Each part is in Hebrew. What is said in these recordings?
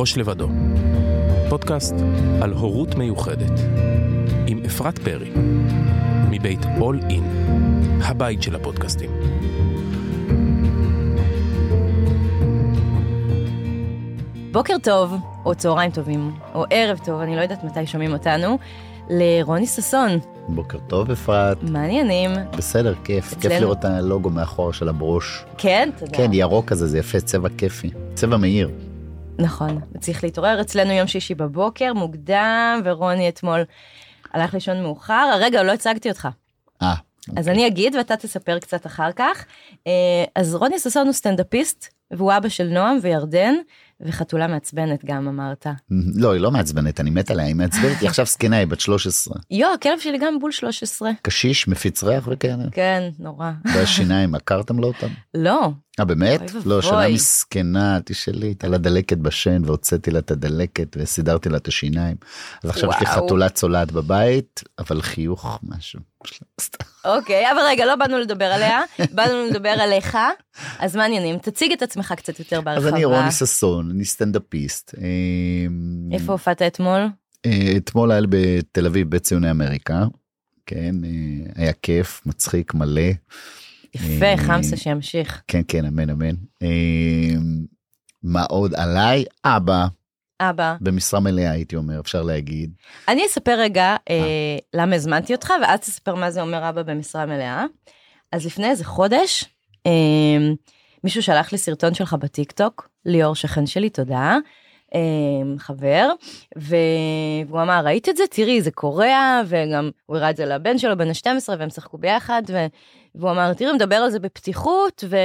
ראש לבדו, פודקאסט על הורות מיוחדת, עם אפרת פרי, מבית All In, הבית של הפודקאסטים. בוקר טוב, או צהריים טובים, או ערב טוב, אני לא יודעת מתי שומעים אותנו, לרוני ששון. בוקר טוב אפרת. מה העניינים? בסדר, כיף. אצלנו- כיף לראות את הלוגו מאחור של הברוש. כן, תודה. כן, ירוק כזה, זה יפה, צבע כיפי. צבע מאיר. נכון, צריך להתעורר אצלנו יום שישי בבוקר, מוקדם, ורוני אתמול הלך לישון מאוחר. הרגע, לא הצגתי אותך. אה, אז אני אגיד ואתה תספר קצת אחר כך. אה, אז רוני ששון הוא סטנדאפיסט, והוא אבא של נועם וירדן, וחתולה מעצבנת גם אמרת. לא, היא לא מעצבנת, אני מת עליה, היא מעצבנת, היא עכשיו זקנה, היא בת 13. יו, הכלב שלי גם בול 13. קשיש, מפיץ ריח וכאלה. כן, נורא. והשיניים, עקרתם לו אותם? לא, אה, באמת? לא. שנה מסכנה, תשאלי, הייתה לה דלקת בשן, והוצאתי לה את הדלקת, וסידרתי לה את השיניים. אז עכשיו יש לי. חתולה צולעת בבית, אבל חיוך, משהו. אוקיי, אבל רגע, לא באנו לדבר עליה, באנו לדבר עליך, אז מה העניינים? תציג את עצמך קצת יותר בהרחבה. אז אני רוני ששון, אני סטנדאפיסט. אה, איפה הופעת אתמול? אה, אתמול היה בתל אביב בית ציוני אמריקה. כן, אה, היה כיף, מצחיק, מלא. יפה, אה, חמסה שימשיך. כן, כן, אמן, אמן. אה, מה עוד עליי? אבא, אבא, במשרה מלאה הייתי אומר, אפשר להגיד. אני אספר רגע אה, למה הזמנתי אותך, ואז תספר מה זה אומר אבא במשרה מלאה. אז לפני איזה חודש, אה, מישהו שלח לי סרטון שלך בטיקטוק, ליאור שכן שלי, תודה. אה, חבר, והוא אמר, ראית את זה? תראי, זה קורע, וגם הוא הראה את זה לבן שלו, בן ה-12, והם שיחקו ביחד, והוא אמר, תראי, מדבר על זה בפתיחות, ו...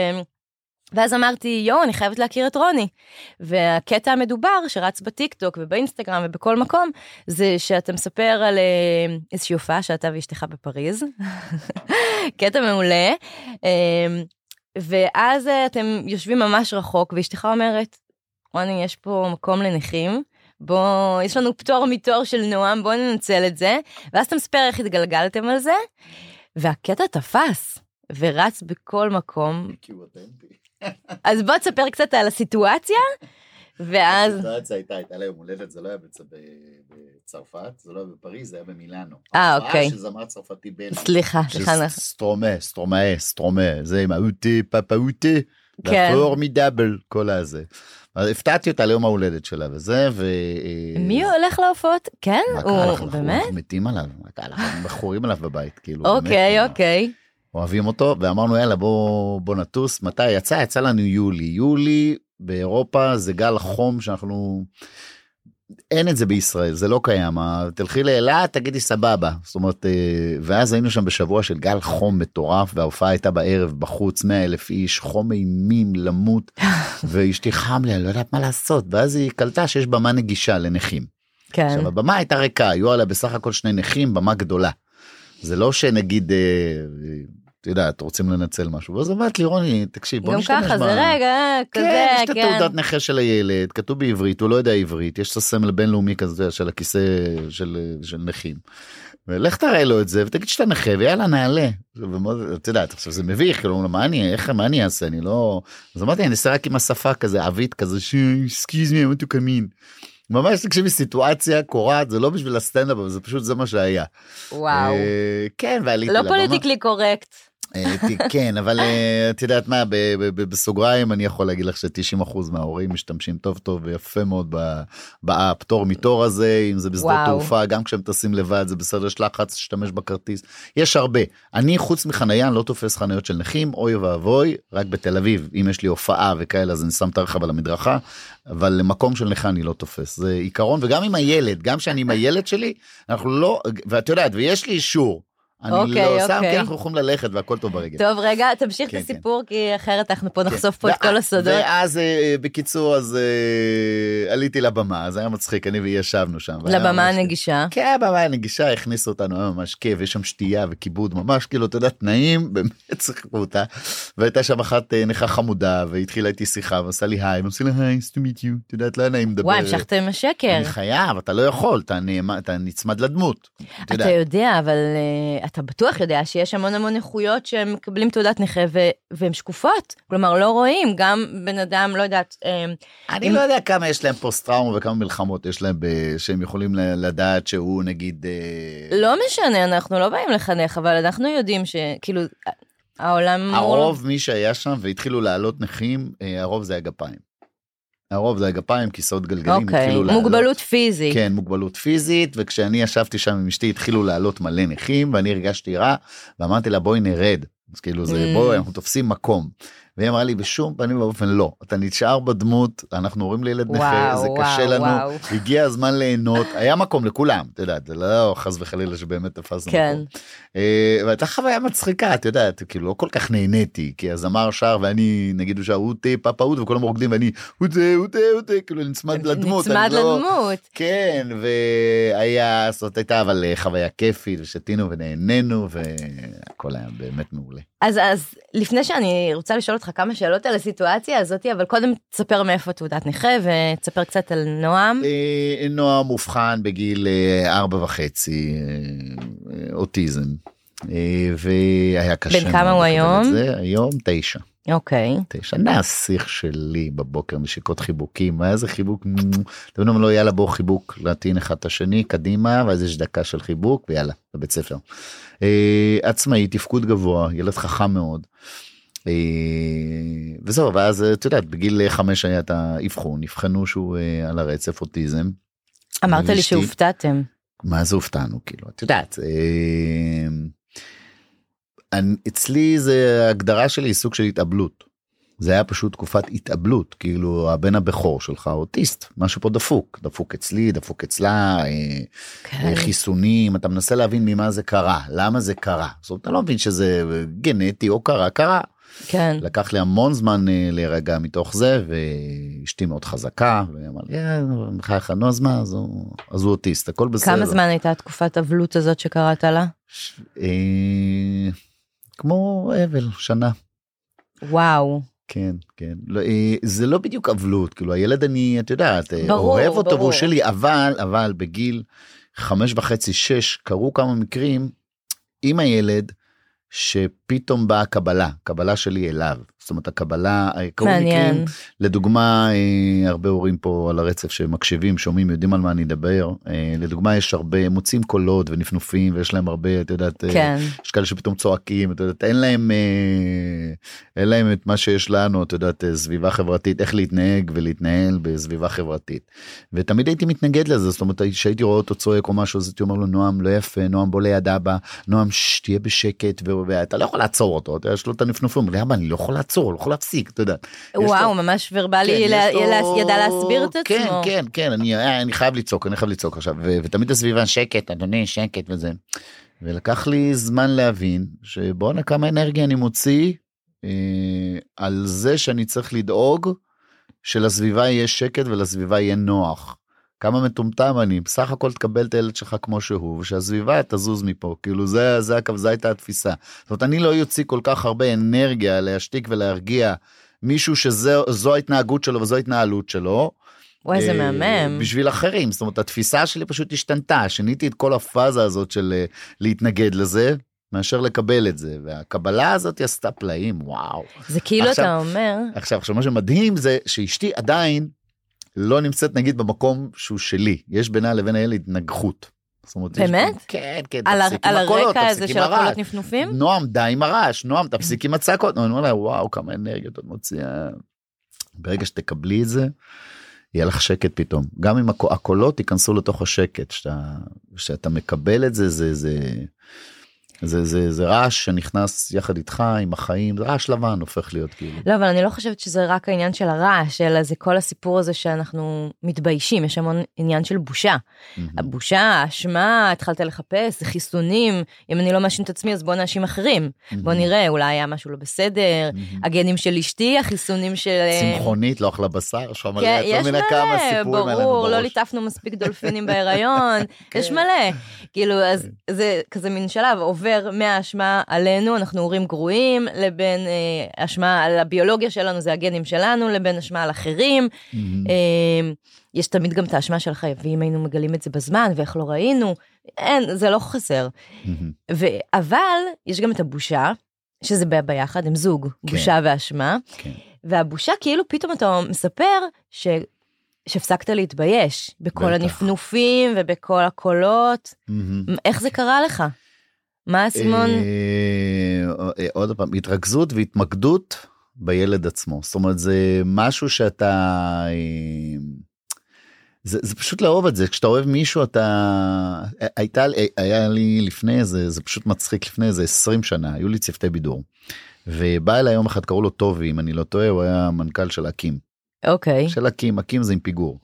ואז אמרתי, יואו, אני חייבת להכיר את רוני. והקטע המדובר שרץ בטיקטוק ובאינסטגרם ובכל מקום, זה שאתה מספר על אה, איזושהי הופעה שאתה ואשתך בפריז. קטע מעולה. אה, ואז אה, אתם יושבים ממש רחוק, ואשתך אומרת, רוני, יש פה מקום לנכים. בוא, יש לנו פטור מתור של נועם, בוא ננצל את זה. ואז אתה מספר איך התגלגלתם על זה, והקטע תפס, ורץ בכל מקום. אז בוא תספר קצת על הסיטואציה, ואז... הסיטואציה הייתה, הייתה לה יום הולדת, זה לא היה בצרפת, זה לא היה בפריז, זה היה במילאנו. אה, אוקיי. של זמר צרפתי בן. סליחה, סליחה. של סטרומה, סטרומה, סטרומה, זה עם האוטי, פאפה אוטי, כן. והפורמידאבל, כל הזה. אז הפתעתי אותה ליום ההולדת שלה וזה, ו... מי הולך להופעות? כן? הוא אנחנו באמת? מתים עליו? אנחנו מכורים עליו בבית, כאילו. אוקיי, כאילו. אוקיי. אוהבים אותו, ואמרנו יאללה בוא, בוא נטוס. מתי יצא? יצא לנו יולי. יולי באירופה זה גל חום שאנחנו... אין את זה בישראל, זה לא קיים. תלכי לאילת, תגידי סבבה. זאת אומרת, אה, ואז היינו שם בשבוע של גל חום מטורף, וההופעה הייתה בערב בחוץ, 100 אלף איש, חום אימים למות, ואשתי חם לי, אני לא יודעת מה לעשות. ואז היא קלטה שיש במה נגישה לנכים. כן. עכשיו הבמה הייתה ריקה, היו עליה בסך הכל שני נכים, במה גדולה. זה לא שנגיד, אה, את יודעת, רוצים לנצל משהו. ואז אמרת לי, רוני, תקשיב, בוא גם נשתמש ככה, ב- זה רגע, אה, כן, כזה, יש את כן. התעודת נכה של הילד, כתוב בעברית, הוא לא יודע עברית, יש את הסמל בינלאומי כזה של הכיסא של, של נכים. ולך תראה לו את זה ותגיד שאתה נכה ויאללה נעלה. את יודעת עכשיו זה מביך כאילו מה אני איך מה אני אעשה אני לא אז אמרתי אני אעשה רק עם השפה כזה עבית כזה סקיז מי אמרתי קמין. ממש תקשיבי סיטואציה קורעת זה לא בשביל הסטנדאפ זה פשוט זה מה שהיה. וואו. אה, כן ועליתי לא לבמה. פוליטיקלי קורקט. אה, כן אבל אה, את יודעת מה בסוגריים אני יכול להגיד לך ש-90% מההורים משתמשים טוב טוב ויפה מאוד בפטור מתור הזה אם זה בשדות וואו. תעופה גם כשהם טסים לבד זה בסדר יש לחץ להשתמש בכרטיס יש הרבה אני חוץ מחנייה אני לא תופס חניות של נכים אוי ואבוי רק בתל אביב אם יש לי הופעה וכאלה אז אני שם את הרכב על המדרכה אבל למקום של נכה אני לא תופס זה עיקרון וגם עם הילד גם שאני עם הילד שלי אנחנו לא ואת יודעת ויש לי אישור. אני אוקיי, לא שם אוקיי. כי אנחנו יכולים ללכת והכל טוב ברגל. טוב, רגע, תמשיך כן, את הסיפור, כי אחרת אנחנו פה נחשוף פה כן. את כל ואז- הסודות. ואז אה, בקיצור אז אה, עליתי לבמה אז היה מצחיק אני והיא ישבנו שם. לבמה הנגישה. כן הבמה הנגישה הכניסו אותנו היה ממש כיף יש שם שתייה וכיבוד ממש כאילו אתה יודע תנאים באמת שיחקו אותה. והייתה שם אחת אה, נכה חמודה והתחילה איתי שיחה ועשה לי היי ועושה לי היי to meet you את יודעת לא היה נעים לדבר. וואי, המשכתם עם השקר. אני חייב אתה לא יכול אתה נעמד- אתה נצמד לדמות. את אתה. יודע, אבל אתה בטוח יודע שיש המון המון איכויות שהם מקבלים תעודת נכה והן שקופות. כלומר, לא רואים, גם בן אדם, לא יודעת, אה, אני אם- לא יודע כמה יש להם פוסט טראומה וכמה מלחמות יש להם ב- שהם יכולים לדעת שהוא נגיד אה, לא משנה, אנחנו לא באים לחנך, אבל אנחנו יודעים שכאילו, העולם... הרוב מי שהיה שם והתחילו לעלות נכים אה, הרוב זה הגפיים. הרוב זה הגפיים כיסאות גלגלים אוקיי, התחילו לעלות. מוגבלות פיזית. כן מוגבלות פיזית וכשאני ישבתי שם עם אשתי התחילו לעלות מלא נכים ואני הרגשתי רע ואמרתי לה בואי נרד. אז כאילו זה Mm. בואי אנחנו תופסים מקום. והיא אמרה לי בשום פנים ואופן לא אתה נשאר בדמות אנחנו הורים לילד נכה וואו, זה קשה וואו, לנו וואו. הגיע הזמן ליהנות היה מקום לכולם את יודעת זה לא חס וחלילה שבאמת תפסנו כן. מקום. אה, והייתה חוויה מצחיקה את יודעת כאילו לא כל כך נהניתי כי הזמר שר ואני נגיד הוא שר אוטה פאפה אוט וכולם רוקדים ואני אוטה אוטה אוטה כאילו נצמד לדמות. נצמד אני לא- לדמות. כן והיה זאת הייתה אבל אה, חוויה כיפית ושתינו ונהנינו והכל היה באמת מעולה. אז אז לפני שאני רוצה לשאול אותך כמה שאלות על הסיטואציה הזאתי, אבל קודם תספר מאיפה תעודת נכה ותספר קצת על נועם. אה, נועם אובחן בגיל אה, ארבע וחצי אה, אה, אוטיזם אה, והיה קשה. בן כמה הוא היום? זה. היום תשע. אוקיי. תשע נסיך שלי בבוקר נשיקות חיבוקים היה איזה חיבוק אתם יודעים לא יאללה בוא חיבוק להטעין אחד את השני קדימה ואז יש דקה של חיבוק ויאללה בבית ספר. אה, עצמאי תפקוד גבוה ילד חכם מאוד. וזהו ואז את יודעת בגיל חמש היה את האבחון נבחנו שהוא אה, על הרצף אוטיזם. אמרת לי שהופתעתם. מה זה הופתענו כאילו את יודעת. אה, אני, אצלי זה הגדרה שלי סוג של התאבלות. זה היה פשוט תקופת התאבלות כאילו הבן הבכור שלך אוטיסט משהו פה דפוק דפוק אצלי דפוק אצלה כן. חיסונים אתה מנסה להבין ממה זה קרה למה זה קרה זאת אומרת אתה לא מבין שזה גנטי או קרה קרה כן. לקח לי המון זמן אה, להירגע מתוך זה ואשתי מאוד חזקה והיא אמרה לי "אה, בחייך נו אז מה אז הוא אז הוא אוטיסט הכל בסדר. כמה זמן הייתה תקופת אבלות הזאת שקראת לה? ש- אה, כמו אבל שנה וואו. כן כן לא, אה, זה לא בדיוק אבלות כאילו הילד אני את יודעת אה, ברור, אוהב אותו ברור. והוא שלי אבל אבל בגיל חמש וחצי שש קרו כמה מקרים עם הילד שפתאום באה קבלה קבלה שלי אליו זאת אומרת הקבלה אה, מעניין. מקרים לדוגמה אה, הרבה הורים פה על הרצף שמקשיבים שומעים יודעים על מה אני אדבר אה, לדוגמה יש הרבה מוצאים קולות ונפנופים ויש להם הרבה את יודעת כן. יש כאלה שפתאום צועקים את יודעת אין להם אין להם את מה שיש לנו את יודעת סביבה חברתית איך להתנהג ולהתנהל בסביבה חברתית ותמיד הייתי מתנגד לזה זאת אומרת כשהייתי רואה אותו צועק או משהו אז הייתי אומר לו נועם לא יפה נועם בוא ליד אבא נועם שש, תהיה בשקט ואתה לא יכול לעצור אותו אתה יש לו את הנפנופים לעצור לא יכול להפסיק אתה יודע. לו- וואו, ממש ורבלי, כן, לה- לו- ידע להסביר את כן עצמו. כן כן אני אני חייב לצעוק אני חייב לצעוק עכשיו ו- ותמיד הסביבה שקט אדוני שקט וזה. ולקח לי זמן להבין שבואנה כמה אנרגיה אני מוציא אה, על זה שאני צריך לדאוג שלסביבה יהיה שקט ולסביבה יהיה נוח. כמה מטומטם אני בסך הכל תקבל את הילד שלך כמו שהוא ושהסביבה תזוז מפה כאילו זה זה הקו זה הייתה התפיסה. זאת אומרת אני לא יוציא כל כך הרבה אנרגיה להשתיק ולהרגיע מישהו שזו ההתנהגות שלו וזו ההתנהלות שלו. וואי, זה אה, מהמם. בשביל אחרים זאת אומרת התפיסה שלי פשוט השתנתה שיניתי את כל הפאזה הזאת של אה, להתנגד לזה מאשר לקבל את זה והקבלה הזאת עשתה פלאים וואו. זה כאילו עכשיו- אתה אומר, עכשיו עכשיו מה שמדהים זה שאשתי עדיין לא נמצאת נגיד במקום שהוא שלי יש בינה לבין הילד התנגחות. באמת? כן כן על ה- תפסיק עם על הקולות, הרקע תפסיק הזה עם של הרעש. הקולות נפנופים? נועם די עם הרעש נועם תפסיק עם הצעקות אני אומר לה וואו כמה אנרגיות את מוציאה. ברגע שתקבלי את זה יהיה לך שקט פתאום גם אם הקו- הקולות ייכנסו לתוך השקט שאתה שאתה מקבל את זה זה זה זה זה רעש שנכנס יחד איתך עם החיים זה רעש לבן הופך להיות כאילו. לא, אבל אני לא חושבת שזה רק העניין של הרעש, אלא זה כל הסיפור הזה שאנחנו מתביישים, יש המון עניין של בושה. מהמם. הבושה, האשמה, התחלת לחפש, זה חיסונים, אם אני לא מאשים את עצמי אז בוא נאשים אחרים. בוא נראה, אולי היה משהו לא בסדר, מהמם. הגנים של אשתי, החיסונים של... אה, צמחונית לא אכלה בשר יש לך מלא כן, יש מבינה כמה מלא, סיפורים היה לנו ברור, לא בראש. ליטפנו מספיק דולפינים בהיריון, יש כן. מלא. כאילו, אז זה כזה מין שלב, עובר מהאשמה עלינו, אנחנו הורים גרועים, לבין אה, אשמה על הביולוגיה שלנו, זה הגנים שלנו, לבין אשמה על אחרים. מהמם. אה, יש תמיד גם את האשמה של חייבים, היינו מגלים את זה בזמן, ואיך לא ראינו. אין, זה לא חסר. מהמם. ו... אבל יש גם את הבושה, שזה בא ביחד, הם זוג, כן. בושה ואשמה. כן. והבושה, כאילו פתאום אתה מספר ש... שהפסקת להתבייש בכל בטח. הנפנופים ובכל הקולות. מהמם. איך זה קרה לך? מה האסימון? אה, אה, עוד פעם, התרכזות והתמקדות בילד עצמו. זאת אומרת, זה משהו שאתה... אה, זה, זה פשוט לאהוב את זה, כשאתה אוהב מישהו אתה... הייתה, היה לי לפני איזה, זה פשוט מצחיק, לפני איזה 20 שנה, היו לי צוותי בידור. ובא אליי יום אחד, קראו לו טובי, אם אני לא טועה, הוא היה מנכ"ל של אקים. אוקיי. של אקים, אקים זה עם פיגור.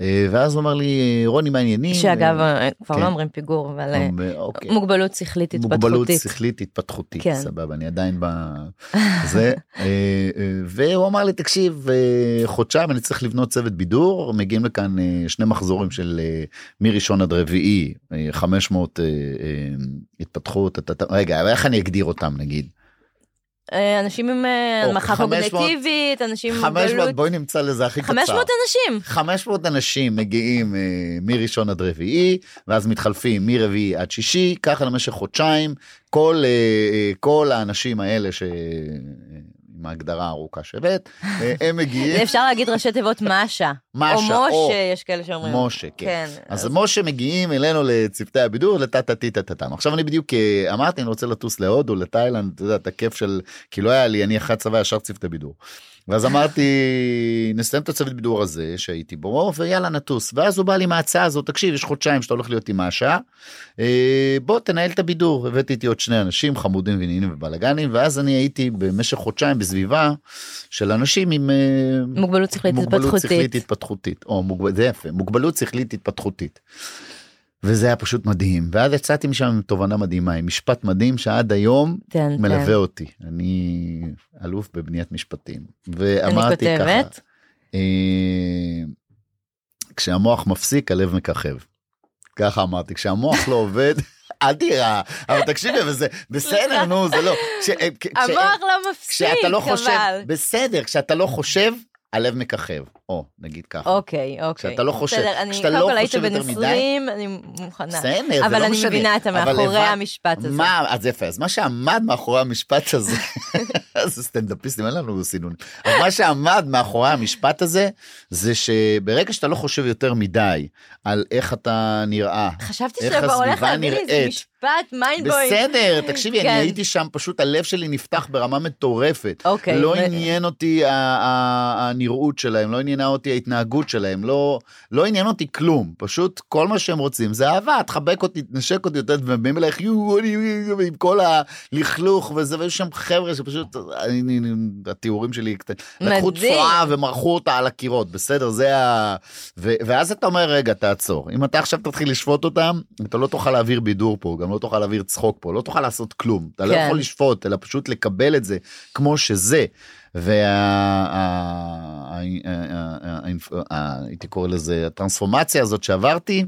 אה, ואז הוא אמר לי, רוני, מה העניינים? שאגב, כבר כן. לא אומרים פיגור, אבל אה, אה, אוקיי. מוגבלות שכלית מוגבלות התפתחותית. שכלית התפתחותית, כן. סבבה, אני עדיין ב... זה, אה, אה, והוא אמר לי, תקשיב, אה, חודשיים אני צריך לבנות צוות בידור, מגיעים לכאן אה, שני מחזורים של אה, מראשון עד רביעי, אה, 500 אה, אה, התפתחות, רגע, איך אני אגדיר אותם נגיד? אה, אנשים עם אה, הנמכה 500 קוגנטיבית, אנשים עם 500, מוגבלות. בואי נמצא לזה הכי קצר. 500 אנשים. 500 אנשים מגיעים אה, מראשון עד רביעי ואז מתחלפים מרביעי עד שישי ככה למשך חודשיים כל אה, כל האנשים האלה ש... עם ההגדרה הארוכה שהבאת אה, הם מגיעים אפשר להגיד ראשי תיבות משה. משה, או או- משה, יש כאלה שאומרים. משה כן. כן. אז משה מגיעים אלינו לצוותי הבידור לטה טה טה טה עכשיו אני בדיוק אמרתי אני רוצה לטוס להודו לתאילנד אתה יודע את הכיף של כי לא היה לי אני אחת צבא ישר צוותי בידור. ואז אמרתי נסיים את הצוות בידור הזה שהייתי בו ויאללה נטוס ואז הוא בא לי מההצעה הזאת תקשיב יש חודשיים שאתה הולך להיות עם משה אה, בוא תנהל את הבידור הבאתי איתי עוד שני אנשים חמודים ועניינים ובלאגנים ואז אני הייתי במשך חודשיים בסביבה של אנשים עם אה, מוגבלות שכלית מוגבלות התפתחותית. שכלית התפתחותית או מוגבל... זה יפה מוגבלות שכלית התפתחותית. וזה היה פשוט מדהים ואז יצאתי משם עם תובנה מדהימה עם משפט מדהים שעד היום כן, מלווה כן. אותי אני אלוף בבניית משפטים אני ואמרתי ככה כותבת. אה, כשהמוח מפסיק הלב מככב. ככה אמרתי כשהמוח לא עובד. אל תירא, אבל תקשיבי, אבל זה בסדר, נו, זה לא. כש- המוח לא מפסיק, כשאתה לא חושב, אבל. בסדר, כשאתה לא חושב, הלב מככב. או, נגיד ככה. אוקיי, אוקיי. כשאתה לא חושב, בסדר, אני- כשאתה קודם לא כל היית חושב בן יותר מדי. 20, אני מוכנה. בסדר, זה אבל לא אני משנה. מבינה את אבל המאחורי המשפט הזה. מה, אז יפה, אז מה שעמד מאחורי המשפט הזה, זה סטנדאפיסטים, אין לנו סינון. אז מה שעמד מאחורי המשפט הזה, זה שברגע שאתה לא חושב יותר מדי על איך אתה נראה, חשבתי איך שאתה הולך לי איזה נראית. משפט mind blowing. בסדר, תקשיבי, אני כן. הייתי שם, פשוט הלב שלי נפתח ברמה מטורפת. אוקיי. לא עניין אותי הנראות שלהם, לא עניינה אותי ההתנהגות שלהם, לא, לא עניין אותי כלום, פשוט כל מה שהם רוצים זה אהבה, תחבק אותי, תנשק אותי, יותר, ובאים אלייך יו, אני, עם כל הלכלוך וזה, והיו שם חבר'ה שפשוט, אני, התיאורים שלי, לקחו מדהים. צואה ומרחו אותה על הקירות, בסדר, זה ה... ו, ואז אתה אומר, רגע, תעצור, אם אתה עכשיו תתחיל לשפוט אותם, אתה לא תוכל להעביר בידור פה, גם לא תוכל להעביר צחוק פה, לא תוכל לעשות כלום, אתה לא כן. יכול לשפוט, אלא פשוט לקבל את זה כמו שזה. והייתי קורא לזה הטרנספורמציה הזאת שעברתי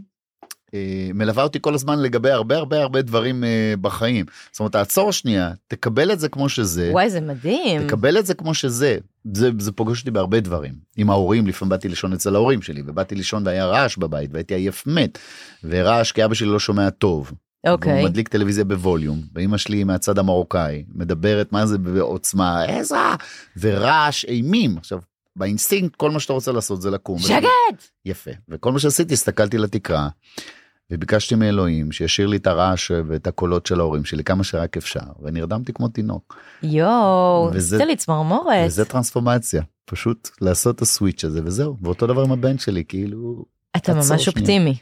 אה, מלווה אותי כל הזמן לגבי הרבה הרבה הרבה דברים אה, בחיים. זאת אומרת תעצור שנייה תקבל את זה כמו שזה. וואי, זה מדהים. תקבל את זה כמו שזה. זה, זה פוגש אותי בהרבה דברים. עם ההורים, לפעמים באתי לישון אצל ההורים שלי, ובאתי לישון והיה רעש בבית, והייתי עייף מת. ורעש כי אבא שלי לא שומע טוב. אוקיי. והוא מדליק טלוויזיה בווליום, ואימא שלי מהצד המרוקאי, מדברת מה זה בעוצמה, עזרה, ורעש אימים. עכשיו, באינסטינקט כל מה שאתה רוצה לעשות זה לקום. שקט! יפה. וכל מה שעשיתי, הסתכלתי לתקרה, וביקשתי מאלוהים שישאיר לי את הרעש ואת הקולות של ההורים שלי כמה שרק אפשר, ונרדמתי כמו תינוק. יואו, וזה- עשית לי צמרמורת. וזה טרנספורמציה, פשוט לעשות את הסוויץ' הזה וזהו. ואותו דבר עם הבן שלי, כאילו, אתה ממש שנייה. אופטימי.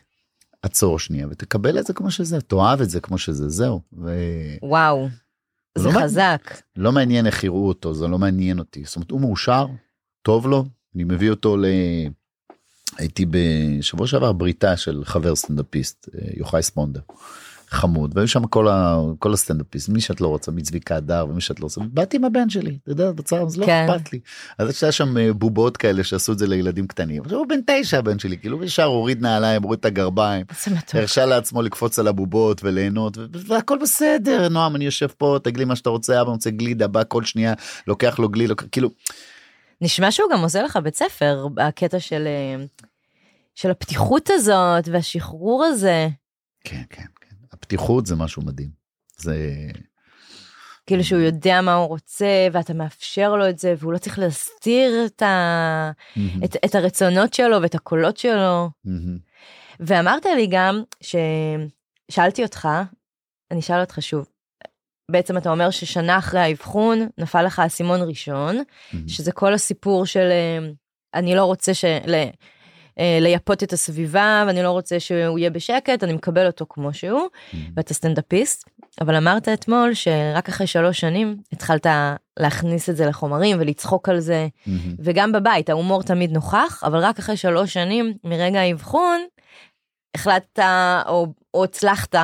עצור שנייה ותקבל את זה כמו שזה, תאהב את זה כמו שזה, זהו. ו... וואו. זה לא מעניין. חזק. לא מעניין איך יראו אותו, זה לא מעניין אותי. זאת אומרת, הוא מאושר, טוב לו, אני מביא אותו ל... הייתי בשבוע שעבר בריתה של חבר סטנדאפיסט, אה, יוחאי ספונדר. חמוד והיו שם כל, ה, כל הסטנדאפיסט מי שאת לא רוצה מצביקה הדר ומי שאת לא רוצה באתי עם הבן שלי אתה יודע בצער זה לא כן. אכפת לי. אז היה שם אה, בובות כאלה שעשו את זה לילדים קטנים הוא בן תשע הבן שלי כאילו ישר הוריד נעליים הוריד את הגרביים. הרשה לעצמו לקפוץ על הבובות וליהנות והכל בסדר נועם אני יושב פה תגיד לי מה שאתה רוצה אבא רוצה גלידה בא כל שנייה לוקח לו גלידה כאילו נשמע שהוא גם עושה לך בית ספר בקטע של אה, של הפתיחות הזאת והשחרור הזה כן כן הפתיחות זה משהו מדהים זה כאילו שהוא יודע מה הוא רוצה ואתה מאפשר לו את זה והוא לא צריך להסתיר את, ה... את, את הרצונות שלו ואת הקולות שלו. מהמם. ואמרת לי גם ששאלתי אותך, אני אשאל אותך שוב, בעצם אתה אומר ששנה אחרי האבחון נפל לך האסימון ראשון, מהמם. שזה כל הסיפור של אה, אני לא רוצה ש... אה, לייפות את הסביבה ואני לא רוצה שהוא יהיה בשקט אני מקבל אותו כמו שהוא מהמם. ואתה סטנדאפיסט אבל אמרת אתמול שרק אחרי שלוש שנים התחלת להכניס את זה לחומרים ולצחוק על זה מהמם. וגם בבית ההומור תמיד נוכח אבל רק אחרי שלוש שנים מרגע האבחון החלטת או, או הצלחת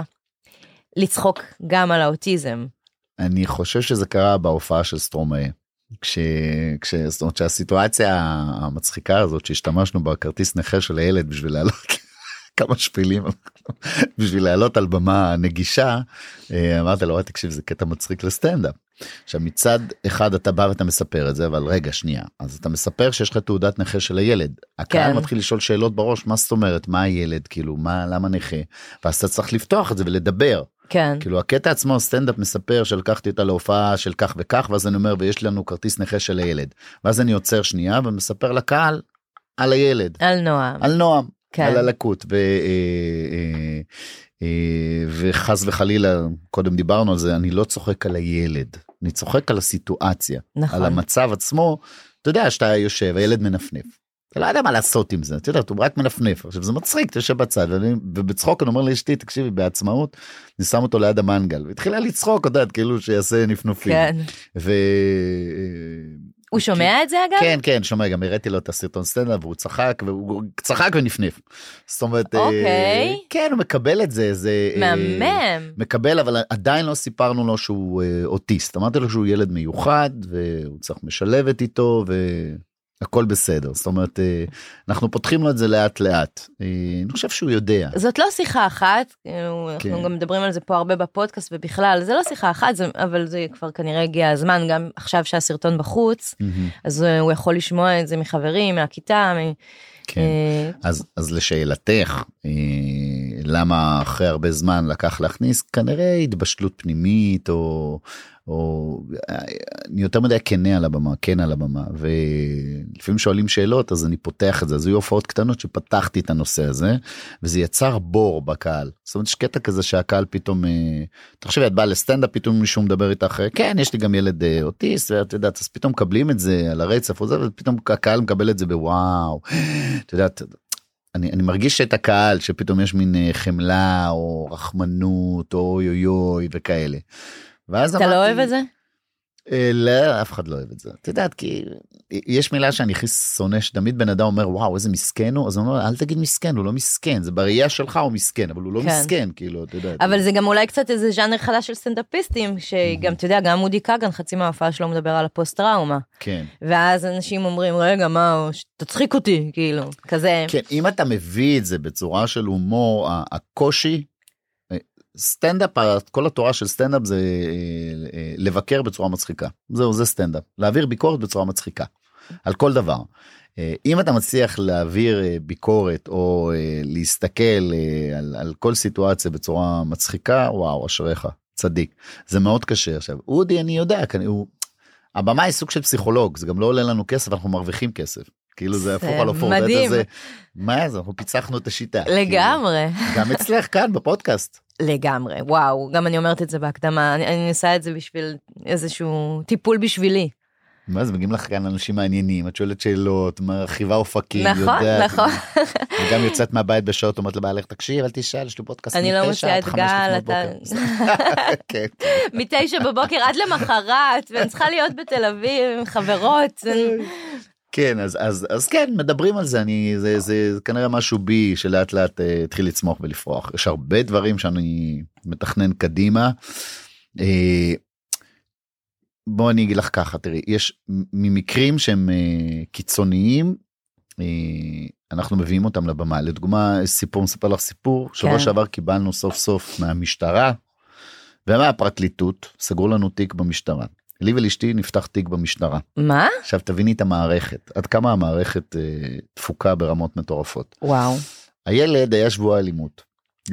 לצחוק גם על האוטיזם. אני חושב שזה קרה בהופעה של סטרומאה. כש... כש... זאת אומרת שהסיטואציה המצחיקה הזאת שהשתמשנו בכרטיס נכה של הילד בשביל לעלות כמה שפילים בשביל לעלות על במה נגישה אה, אמרת לו "וואי, תקשיב זה קטע מצחיק לסטנדאפ. עכשיו מצד אחד אתה בא ואתה מספר את זה אבל רגע שנייה אז אתה מספר שיש לך תעודת נכה של הילד הקהל כן. מתחיל לשאול שאלות בראש מה זאת אומרת מה הילד כאילו מה למה נכה ואז אתה צריך לפתוח את זה ולדבר כן. כאילו הקטע עצמו סטנדאפ מספר שלקחתי אותה להופעה של כך וכך ואז אני אומר ויש לנו כרטיס נכה של הילד ואז אני עוצר שנייה ומספר לקהל על הילד על נועם. על נועם כן. על הלקות ו, אה, אה, אה, וחס וחלילה קודם דיברנו על זה אני לא צוחק על הילד אני צוחק על הסיטואציה נכון. על המצב עצמו אתה יודע שאתה יושב הילד מנפנף. אתה לא יודע מה לעשות עם זה, אתה יודע, הוא רק מנפנף. עכשיו זה מצחיק, אתה יושב בצד, ואני, ובצחוק אני אומר לאשתי, תקשיבי, בעצמאות, אני שם אותו ליד המנגל, והתחילה לצחוק, את יודעת, כאילו שיעשה נפנופים. כן. ו... הוא שומע את זה אגב? כן, כן, שומע, גם הראיתי לו את הסרטון סטנדאפ, והוא צחק, והוא צחק ונפנף. זאת אומרת, אה, אוקיי. כן, הוא מקבל את זה, זה... אה, מהמם. מקבל אבל עדיין לא סיפרנו לו שהוא אה, אוטיסט אמרתי לו שהוא ילד מיוחד והוא צריך משלבת איתו והכל בסדר זאת אומרת אה, אנחנו פותחים לו את זה לאט לאט אה, אני חושב שהוא יודע זאת לא שיחה אחת, אנחנו כן. גם מדברים על זה פה הרבה בפודקאסט ובכלל, זה לא שיחה אחת, זה, אבל זה כבר כנראה הגיע הזמן, גם עכשיו שהסרטון בחוץ, מהמם. אז אה, הוא יכול לשמוע את זה מחברים, מהכיתה, מ... כן. אה, אז אז לשאלתך אה, למה אחרי הרבה זמן לקח להכניס כנראה התבשלות פנימית או או אני יותר מדי כנה על הבמה כן על הבמה ולפעמים שואלים שאלות אז אני פותח את זה. אז היו הופעות קטנות שפתחתי את הנושא הזה וזה יצר בור בקהל. זאת אומרת יש קטע כזה שהקהל פתאום אה, תחשבי את באה לסטנדאפ פתאום מישהו מדבר איתך כן יש לי גם ילד אה, אוטיסט ואת יודעת אז פתאום מקבלים את זה על הרצף וזה ופתאום הקהל מקבל את זה בוואו. את יודעת אני, אני מרגיש את הקהל שפתאום יש מין אה, חמלה או רחמנות או אוי אוי אוי וכאלה. ואז אתה לא אוהב את זה? אה, לא, אף אחד לא אוהב את זה. את יודעת, כי יש מילה שאני הכי שונא, שתמיד בן אדם אומר, וואו, איזה מסכן הוא, אז הוא אומר, אל תגיד מסכן, הוא לא מסכן, זה בראייה שלך הוא מסכן, אבל הוא לא כן. מסכן, כאילו, אתה יודע. אבל זה גם אולי קצת איזה ז'אנר חדש של סטנדאפיסטים, שגם, אתה יודע, גם אודי כגן, חצי מההופעה שלו מדבר על הפוסט טראומה. כן. ואז אנשים אומרים, רגע, מה, תצחיק אותי, כאילו, כזה. כן, אם אתה מביא את זה בצורה של הומור, הקושי, סטנדאפ, כל התורה של סטנדאפ זה אה, אה, לבקר בצורה מצחיקה. זהו, זה סטנדאפ. להעביר ביקורת בצורה מצחיקה. על כל דבר. אה, אם אתה מצליח להעביר ביקורת או להסתכל על, על כל סיטואציה בצורה מצחיקה, וואו, אשריך, צדיק. זה מאוד קשה. עכשיו, אודי, אני יודע, כנ- הוא... הבמה היא סוג של פסיכולוג, זה גם לא עולה לנו כסף, אנחנו מרוויחים כסף. כאילו זה זה הפוך על הפוך. מדהים. זה, מה זה, אנחנו פיצחנו את השיטה. לגמרי, כאילו, גם אצלך כאן בפודקאסט. לגמרי, וואו, גם אני אומרת את זה בהקדמה, אני, אני עושה את זה בשביל איזשהו טיפול בשבילי. מה זה, מגיעים לך כאן אנשים מעניינים, את שואלת שאלות, מרחיבה אופקים, נכון, יודעת. נכון. וגם יוצאת מהבית בשעות, אומרת לבעלך, תקשיב, אל תשאל, יש לי פודקאסט אני לא מוציאה את גל, אתה- בוקר. כן. מתשע בבוקר עד למחרת, ואני צריכה להיות בתל אביב עם חברות. כן אז אז אז כן מדברים על זה אני זה זה, כנראה משהו בי שלאט לאט uh, התחיל לצמוח ולפרוח יש הרבה דברים שאני מתכנן קדימה. Uh, בוא אני אגיד לך ככה תראי יש ממקרים שהם uh, קיצוניים uh, אנחנו מביאים אותם לבמה לדוגמה סיפור מספר לך סיפור שבוע כן. שעבר קיבלנו סוף סוף מהמשטרה ומהפרקליטות סגרו לנו תיק במשטרה. לי ולאשתי נפתח תיק במשטרה. מה? עכשיו תביני את המערכת עד כמה המערכת אה, תפוקה ברמות מטורפות. וואו. הילד היה שבוע אלימות.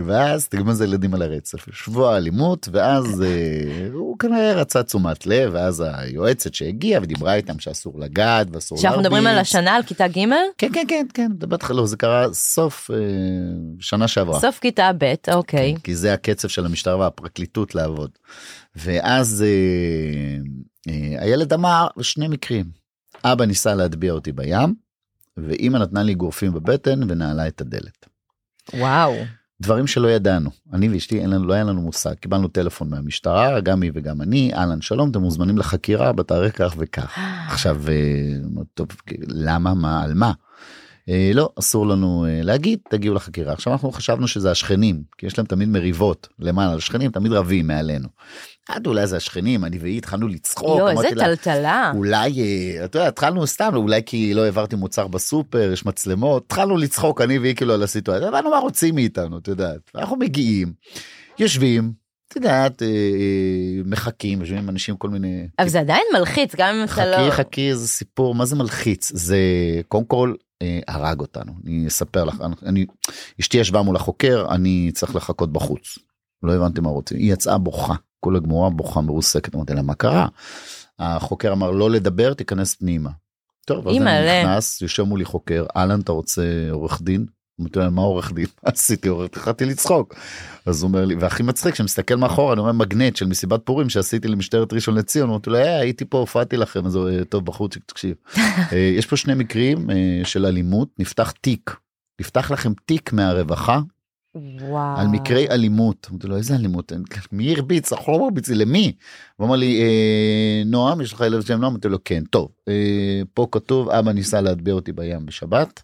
ואז תראי מה זה ילדים על הרצף שבוע אלימות ואז אה, הוא כנראה רצה תשומת לב ואז היועצת שהגיעה ודיברה איתם שאסור לגעת ואסור שאנחנו מדברים על להרביץ. השנה על כיתה ג' כן כן כן כן מדברת לא זה קרה סוף אה, שנה שעברה. סוף כיתה ב' אוקיי. כן, כי זה הקצב של המשטרה והפרקליטות לעבוד. ואז אה, אה, הילד אמר שני מקרים. אבא ניסה להטביע אותי בים, ואימא נתנה לי גורפים בבטן ונעלה את הדלת. וואו. דברים שלא ידענו. אני ואשתי אין לנו, לא היה לנו מושג. קיבלנו טלפון מהמשטרה, גם היא וגם אני, אהלן שלום, אתם מוזמנים לחקירה בתאריך כך וכך. עכשיו, אה, טוב, למה, מה, על מה? אה, לא, אסור לנו אה, להגיד, תגיעו לחקירה. עכשיו אנחנו חשבנו שזה השכנים, כי יש להם תמיד מריבות למעלה, השכנים תמיד רבים מעלינו. עד אולי זה השכנים, אני והיא התחלנו לצחוק. יואו, איזה טלטלה. אולי, אה, אתה יודע, התחלנו סתם, אולי כי לא העברתי מוצר בסופר, יש מצלמות, התחלנו לצחוק, אני והיא כאילו על הסיטואציה, הבנו מה רוצים מאיתנו, את יודעת. אנחנו מגיעים, יושבים, את יודעת, אה, אה, מחכים, יושבים עם אנשים כל מיני... אבל זה עדיין מלחיץ גם אם אתה לא... חכי חכי זה סיפור מה זה מלחיץ זה קודם כל הרג אותנו אני אספר לך אני אשתי ישבה מול החוקר אני צריך לחכות בחוץ. לא הבנתי מה רוצים היא יצאה בוכה כל הגמורה בוכה מרוסקת אמרתי לה מה קרה. החוקר אמר לא לדבר תיכנס פנימה. טוב אז. אני נכנס יושב מולי חוקר אהלן אתה רוצה עורך דין. אמרתי לו מה עורך דין מה עשיתי עורך דין התחלתי לצחוק. אז הוא אומר לי והכי מצחיק שמסתכל מאחורה אני רואה מגנט של מסיבת פורים שעשיתי למשטרת ראשון לציון אמרתי לו "אה, הייתי פה הופעתי לכם אז הוא "אה, טוב בחוץ תקשיב. אה, יש פה שני מקרים אה, של אלימות נפתח תיק נפתח לכם תיק מהרווחה וואו. על מקרי אלימות. אמרתי לו איזה אלימות מי הרביץ אנחנו לא מרביצים למי. הוא אמר לי "אה, נועם יש לך ילד בשם נועם אמרתי לו כן טוב אה, פה כתוב אבא ניסה להטביע אותי בים בשבת.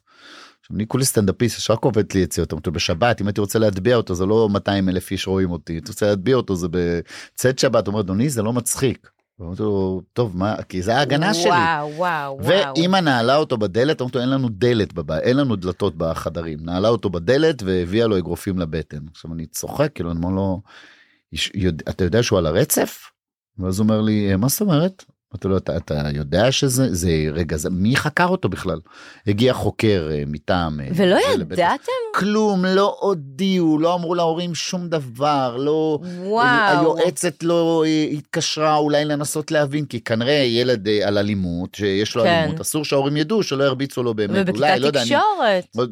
עכשיו אני כולי סטנדאפיסט שרק עובד לי יציאות אמרתי לו בשבת אם הייתי רוצה להטביע אותו זה לא 200 אלף איש רואים אותי אתה רוצה להטביע אותו זה בצאת שבת הוא אומר אדוני זה לא מצחיק. אמרתי לו טוב מה כי זה ההגנה שלי. וואו וואו וואו. ואימא נעלה אותו בדלת, אמרתי לו אין לנו דלת בבית, אין לנו דלתות בחדרים, נעלה אותו בדלת והביאה לו אגרופים לבטן. עכשיו אני צוחק, כאילו אני אומר לו, "יש- יודע- אתה יודע שהוא על הרצף? ואז הוא אומר לי, מה זאת אומרת? אמרתי לו, אתה, אתה יודע שזה, זה רגע, זה, מי חקר אותו בכלל? הגיע חוקר אה, מטעם... אה, ולא לבית- ידעתם? כלום, לא הודיעו, לא אמרו להורים שום דבר, לא... וואו. היועצת לא אה, התקשרה אולי לנסות להבין כי כנראה ילד אה, על אלימות שיש לו כן. אלימות אסור שההורים ידעו שלא ירביצו לו באמת אולי לא יודע אני.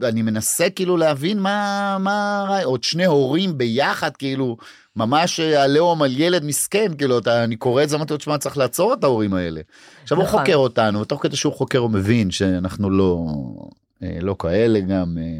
אני מנסה כאילו להבין מה מה עוד שני הורים ביחד כאילו ממש אה, עליהום על ילד מסכן כאילו אתה אני קורא את זה אמרתי לו תשמע צריך לעצור את ההורים האלה. עכשיו הוא נכון. חוקר אותנו ותוך כדי שהוא חוקר הוא מבין שאנחנו לא אה, לא כאלה גם. אה,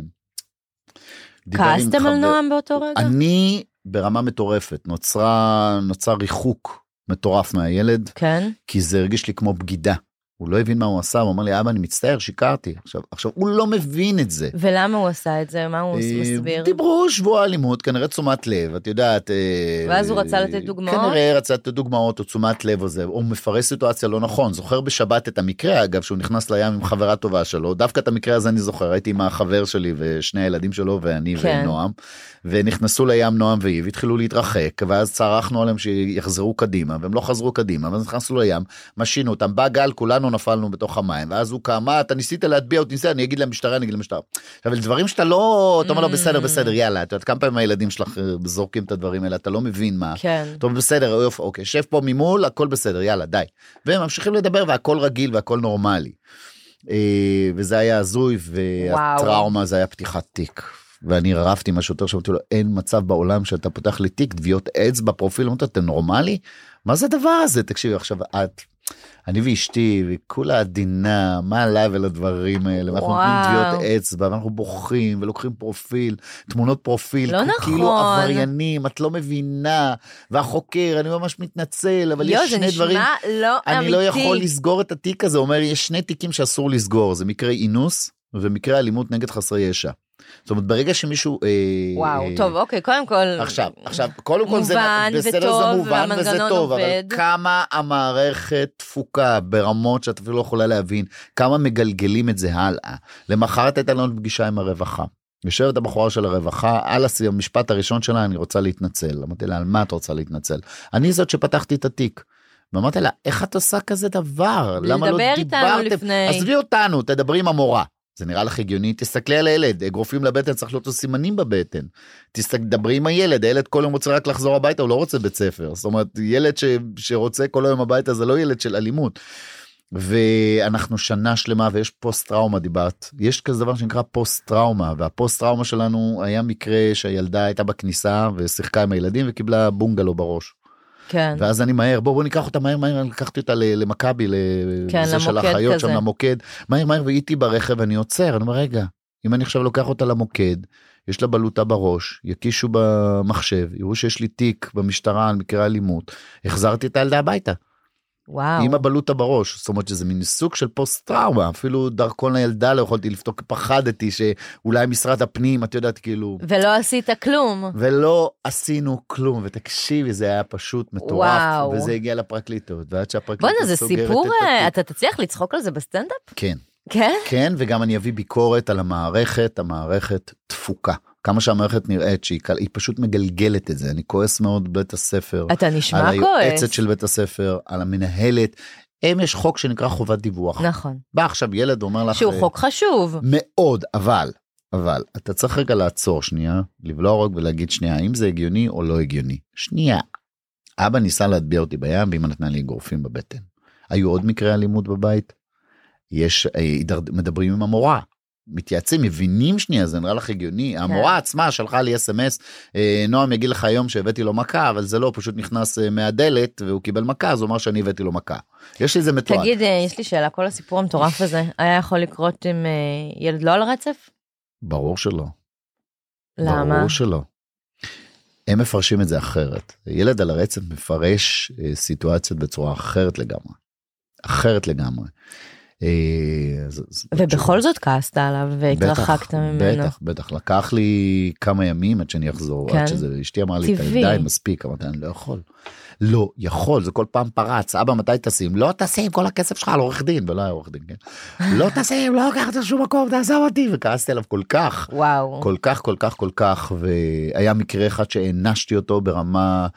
כעסתם על נועם באותו רגע? אני ברמה מטורפת נוצרה נוצר ריחוק מטורף מהילד כן. כי זה הרגיש לי כמו בגידה. הוא לא הבין מה הוא עשה הוא אמר לי אבא אני מצטער שיקרתי עכשיו עכשיו הוא לא מבין את זה. ולמה הוא עשה את זה? מה הוא אה, מסביר? דיברו שבוע אלימות כנראה תשומת לב את יודעת. אה, ואז הוא רצה לתת דוגמאות? כנראה רצה לתת דוגמאות או תשומת לב או זה הוא מפרש סיטואציה לא נכון זוכר בשבת את המקרה אגב שהוא נכנס לים עם חברה טובה שלו דווקא את המקרה הזה אני זוכר הייתי עם החבר שלי ושני הילדים שלו ואני כן. ונועם ונכנסו לים נועם ואיב התחילו להתרחק ואז צרחנו עליהם שיחזרו קדימה והם לא חזרו קדימה ואז נכנסנו לים משינו אותם בא גל כולנו נפלנו בתוך המים ואז הוא קם "מה, אתה ניסית להטביע אותי ניסית אני אגיד למשטרה אני אגיד למשטרה. עכשיו אלה דברים שאתה לא אתה אומר לו. בסדר בסדר יאללה את יודעת כמה פעמים הילדים שלך אה, זורקים את הדברים האלה אתה לא מבין מה. כן. טוב בסדר יופי אוקיי שב פה ממול הכל בסדר יאללה די. והם ממשיכים לדבר והכל רגיל והכל נורמלי. אה, וזה היה הזוי והטראומה זה היה פתיחת תיק. ואני רבתי עם השוטר שאמרתי לו אין מצב בעולם שאתה פותח לי תיק טביעות אצבע פרופיל אמרתי לו אתם נורמלי? מה זה הדבר הזה תקשיבי עכשיו את אני ואשתי, וכולה עדינה, מה עליי ולדברים האלה, ואנחנו נותנים. טביעות אצבע, ואנחנו בוכים, ולוקחים פרופיל, תמונות פרופיל, לא כ- נכון. כאילו עבריינים, את לא מבינה, והחוקר, אני ממש מתנצל, אבל יואו, יש זה שני דברים, נשמע לא אמיתי. אני לא יכול לסגור את התיק הזה, אומר, יש שני תיקים שאסור לסגור, זה מקרה אינוס, ומקרה אלימות נגד חסרי ישע. זאת אומרת, ברגע שמישהו... אה, וואו, אה, טוב, אוקיי, קודם כל... עכשיו, עכשיו, קודם כל זה בסדר, וטוב, זה מובן וזה טוב, אבל עובד. כמה המערכת תפוקה ברמות שאת אפילו לא יכולה להבין, כמה מגלגלים את זה הלאה. למחרת הייתה לנו פגישה עם הרווחה. יושבת הבחורה של הרווחה, על המשפט הראשון שלה, אני רוצה להתנצל. אמרתי לה, על מה את רוצה להתנצל? אני זאת שפתחתי את התיק. ואמרתי לה, איך את עושה כזה דבר? למה לא דיברתם? לפני. עזבי אותנו, תדברי עם המורה. זה נראה לך הגיוני? תסתכלי על הילד, אגרופים לבטן, צריך להיות לו סימנים בבטן. תסתכל, דברי עם הילד, הילד כל יום רוצה רק לחזור הביתה, הוא לא רוצה בית ספר. זאת אומרת, ילד ש, שרוצה כל היום הביתה זה לא ילד של אלימות. ואנחנו שנה שלמה ויש פוסט טראומה דיברת יש כזה דבר שנקרא פוסט טראומה והפוסט טראומה שלנו היה מקרה שהילדה הייתה בכניסה ושיחקה עם הילדים וקיבלה בונגלו בראש כן. ואז אני מהר בוא בוא ניקח אותה מהר מהר לקחתי אותה למכבי כן, לזה של האחיות שם. למוקד מהר מהר והייתי ברכב אני עוצר אני אומר רגע אם אני עכשיו לוקח אותה למוקד יש לה בלוטה בראש יקישו במחשב יראו שיש לי תיק במשטרה על מקרה אלימות החזרתי את הילדה הביתה וואו. עם הבלוטה בראש זאת אומרת שזה מין סוג של פוסט טראומה אפילו דרכון לילדה לא יכולתי לפתוק פחדתי שאולי משרד הפנים את יודעת כאילו ולא עשית כלום. ולא עשינו כלום ותקשיבי זה היה פשוט מטורף וואו. וזה הגיע לפרקליטות ועד שהפרקליטות בואנה, זה סוגרת סיפור, את אה, אתה תצליח לצחוק על זה בסטנדאפ? כן כן? כן וגם אני אביא ביקורת על המערכת המערכת דפוקה כמה שהמערכת נראית שהיא קל- היא פשוט מגלגלת את זה אני כועס מאוד בבית הספר אתה על נשמע כועס. היועצת של בית הספר על המנהלת. הם יש חוק שנקרא חובת דיווח. נכון. בא עכשיו ילד אומר לך שהוא אה, חוק חשוב. מאוד אבל אבל אתה צריך רגע לעצור שנייה לבלוע רוק ולהגיד שנייה האם זה הגיוני או לא הגיוני שנייה. אבא ניסה להטביע אותי בים ואמא נתנה לי אגרופים בבטן. היו עוד מקרי אלימות בבית? יש אה, מדברים עם המורה. מתייעצים מבינים שנייה זה נראה לך הגיוני המורה עצמה שלחה לי אס.אם.אס אה, נועם יגיד לך היום שהבאתי לו מכה אבל זה לא פשוט נכנס אה, מהדלת והוא קיבל מכה אז הוא אמר שאני הבאתי לו מכה. יש לי זה מתועד. תגיד, אה, יש לי שאלה, כל הסיפור המטורף הזה היה יכול לקרות עם ילד לא על הרצף? ברור שלא. למה? ברור שלא. הם מפרשים את זה אחרת. ילד על הרצף מפרש סיטואציות בצורה אחרת לגמרי. אחרת לגמרי. אה, ובכל זאת כעסת עליו והתרחקת ממנו. בטח, בטח. לקח לי כמה ימים עד שאני אחזור. כן. עד שזה, אשתי אמרה לי. די, מספיק. אמרתי, אני לא יכול. לא יכול, זה כל פעם פרץ. אבא, מתי טסים? לא טסים, כל הכסף שלך על עורך דין, ולא היה עורך דין, כן? לא טסים, לא לוקח את שום מקום, תעזוב אותי. וכעסתי עליו כל כך. וואו. כל כך כל כך כל כך והיה מקרה אחד שהענשתי אותו ברמה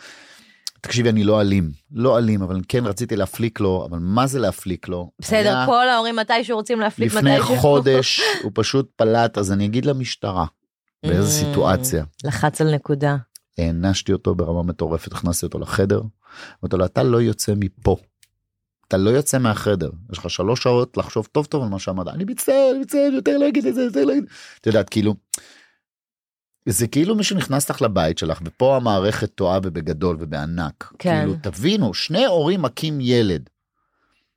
תקשיבי אני לא אלים לא אלים אבל כן רציתי להפליק לו אבל מה זה להפליק לו בסדר, היה כל ההורים מתישהו רוצים להפליק לפני מתישהו. חודש הוא פשוט פלט אז אני אגיד למשטרה באיזה Mm. סיטואציה לחץ על נקודה. הענשתי אותו ברמה מטורפת הכנסתי אותו לחדר. אמרתי לו אתה לא יוצא מפה. אתה לא יוצא מהחדר יש לך שלוש שעות לחשוב טוב טוב על מה שאמרת אני מצטער אני מצטער יותר לא אגיד את זה יותר לא אגיד. את יודעת כאילו. זה כאילו מישהו נכנס לך לבית שלך ופה המערכת טועה ובגדול ובענק. כן. כאילו תבינו שני הורים מכים ילד.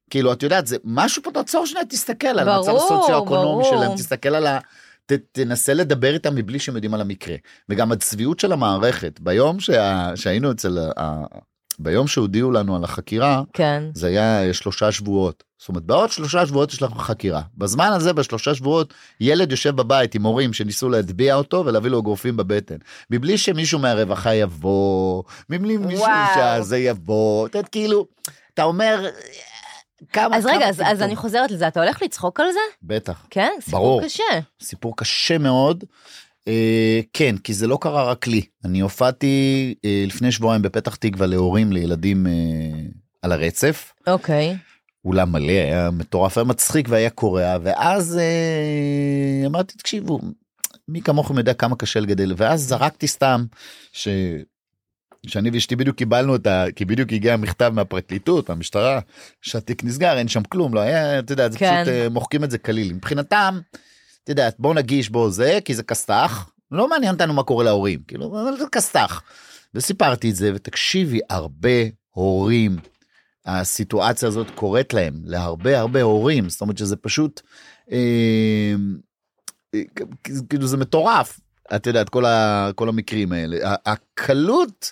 כאילו את יודעת זה משהו פה תעצור שנייה תסתכל על המצב הסוציו-אקונומי. שלהם תסתכל על ה... ת, תנסה לדבר איתם מבלי שהם יודעים על המקרה וגם הצביעות של המערכת ביום שה, שהיינו אצל ה, ביום שהודיעו לנו על החקירה כן. זה היה שלושה שבועות זאת אומרת בעוד שלושה שבועות יש לך חקירה בזמן הזה בשלושה שבועות ילד יושב בבית עם הורים שניסו להטביע אותו ולהביא לו אגרופים בבטן מבלי שמישהו מהרווחה יבוא מבלי מישהו. שזה יבוא אתה יודע, כאילו אתה אומר כמה אז רגע, כמה אז- אז טמטום. אני חוזרת לזה, אתה הולך לצחוק על זה? בטח כן? סיפור ברור. קשה. סיפור קשה מאוד. אה, כן כי זה לא קרה רק לי אני הופעתי אה, לפני שבועיים בפתח תקווה להורים לילדים אה, על הרצף אוקיי. אולם מלא היה מטורף היה מצחיק והיה קורע ואז אמרתי תקשיבו מי כמוכם יודע כמה קשה לגדל ואז זרקתי סתם ש... שאני ואשתי בדיוק קיבלנו את ה... כי בדיוק הגיע מכתב מהפרקליטות מהמשטרה שהתיק נסגר אין שם כלום לא היה אתה יודע זה כן. פשוט מוחקים את זה כליל מבחינתם. את יודעת בוא נגיש בו זה כי זה כסת"ח לא מעניין אותנו מה קורה להורים כאילו אבל זה כסת"ח. וסיפרתי את זה ותקשיבי הרבה הורים הסיטואציה הזאת קורית להם, להרבה הרבה הורים, זאת אומרת שזה פשוט, אה, כאילו זה מטורף, את יודעת, כל, ה, כל המקרים האלה. הקלות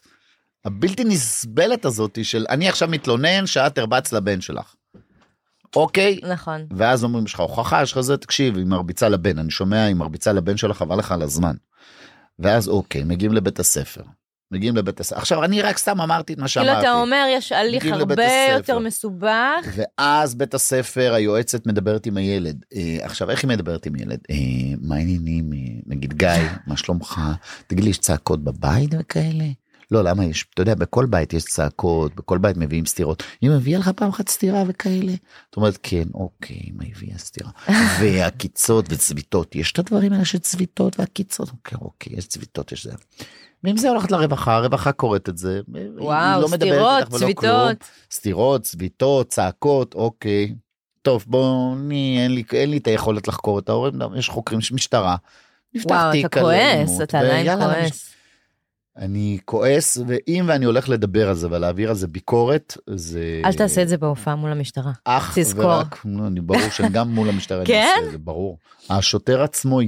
הבלתי נסבלת הזאת של אני עכשיו מתלונן שאת הרבץ לבן שלך. אוקיי? נכון. ואז אומרים, יש לך הוכחה, יש לך זה, תקשיב, היא מרביצה לבן, אני שומע, היא מרביצה לבן שלך, חבל לך על הזמן. ואז אוקיי, מגיעים לבית הספר. מגיעים לבית הספר. עכשיו, אני רק סתם אמרתי את מה שאמרתי. כאילו אתה אומר, יש הליך הרבה. יותר מסובך. ואז בית הספר, היועצת מדברת עם הילד. אה, עכשיו, איך היא מדברת עם ילד? אה, מה העניינים? אה, נגיד, גיא, מה שלומך? תגיד לי, יש צעקות בבית וכאלה? לא, למה יש? אתה יודע, בכל בית יש צעקות, בכל בית מביאים סטירות. היא מביאה לך פעם אחת סטירה וכאלה? זאת אומרת, כן, אוקיי, מה הביאה סטירה? והקיצות וצביטות, יש את הדברים האלה של צביטות והקיצות? אוקיי, אוקיי, יש צביטות, יש זה. ואם זה הולכת לרווחה, הרווחה קוראת את זה. היא וואו, לא סטירות, איתך ולא כלום. צביטות. צביטות, צעקות, אוקיי. טוב, בוא, אני, אין לי, אין לי את היכולת לחקור את ההורים, יש חוקרים, יש משטרה. נפתח וואו, תיק אתה על כועס, אתה עדיין כועס. אני כועס, ואם ואני הולך לדבר על זה ולהעביר על זה ביקורת, זה... אל תעשה את זה בהופעה מול המשטרה. אך תזכור. ורק, אני ברור שגם מול המשטרה אני כן? אעשה את זה, ברור. השוטר עצמו, אה,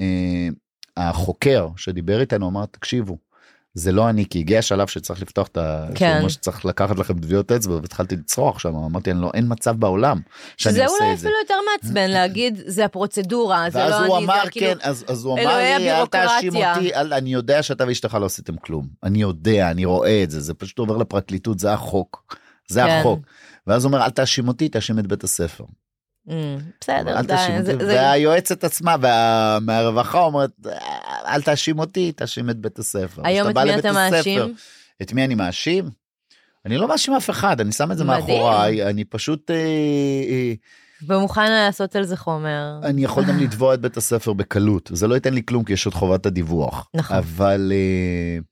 אה, החוקר שדיבר איתנו אמר, תקשיבו, זה לא אני, כי הגיע השלב שצריך לפתוח את ה... כן. שממש צריך לקחת לכם טביעות אצבע, והתחלתי לצרוח שם, אמרתי, אני לא, אין מצב בעולם שאני עושה אולי את זה. אפילו יותר מעצבן להגיד, זה הפרוצדורה, זה לא אני, ואז הוא אמר, זה כאילו... כן, אז, אז הוא אמר לי, אל תאשים הבירוקרטיה." אותי, אני יודע שאתה ואשתך לא עשיתם כלום. אני יודע, אני רואה את זה, זה פשוט עובר לפרקליטות, זה החוק. זה כן. החוק. ואז הוא אומר, אל תאשים אותי, תאשים את בית הספר. בסדר, די, והיועצת עצמה מהרווחה אומרת, אל תאשים אותי, תאשים את בית הספר. היום את מי אתה מאשים? את מי אני מאשים? אני לא מאשים אף אחד, אני שם את זה. מאחוריי, אני פשוט... אה, אה, ומוכן לעשות על זה חומר. אני יכול גם לתבוע את בית הספר בקלות זה לא ייתן לי כלום כי יש עוד חובת הדיווח נכון. אבל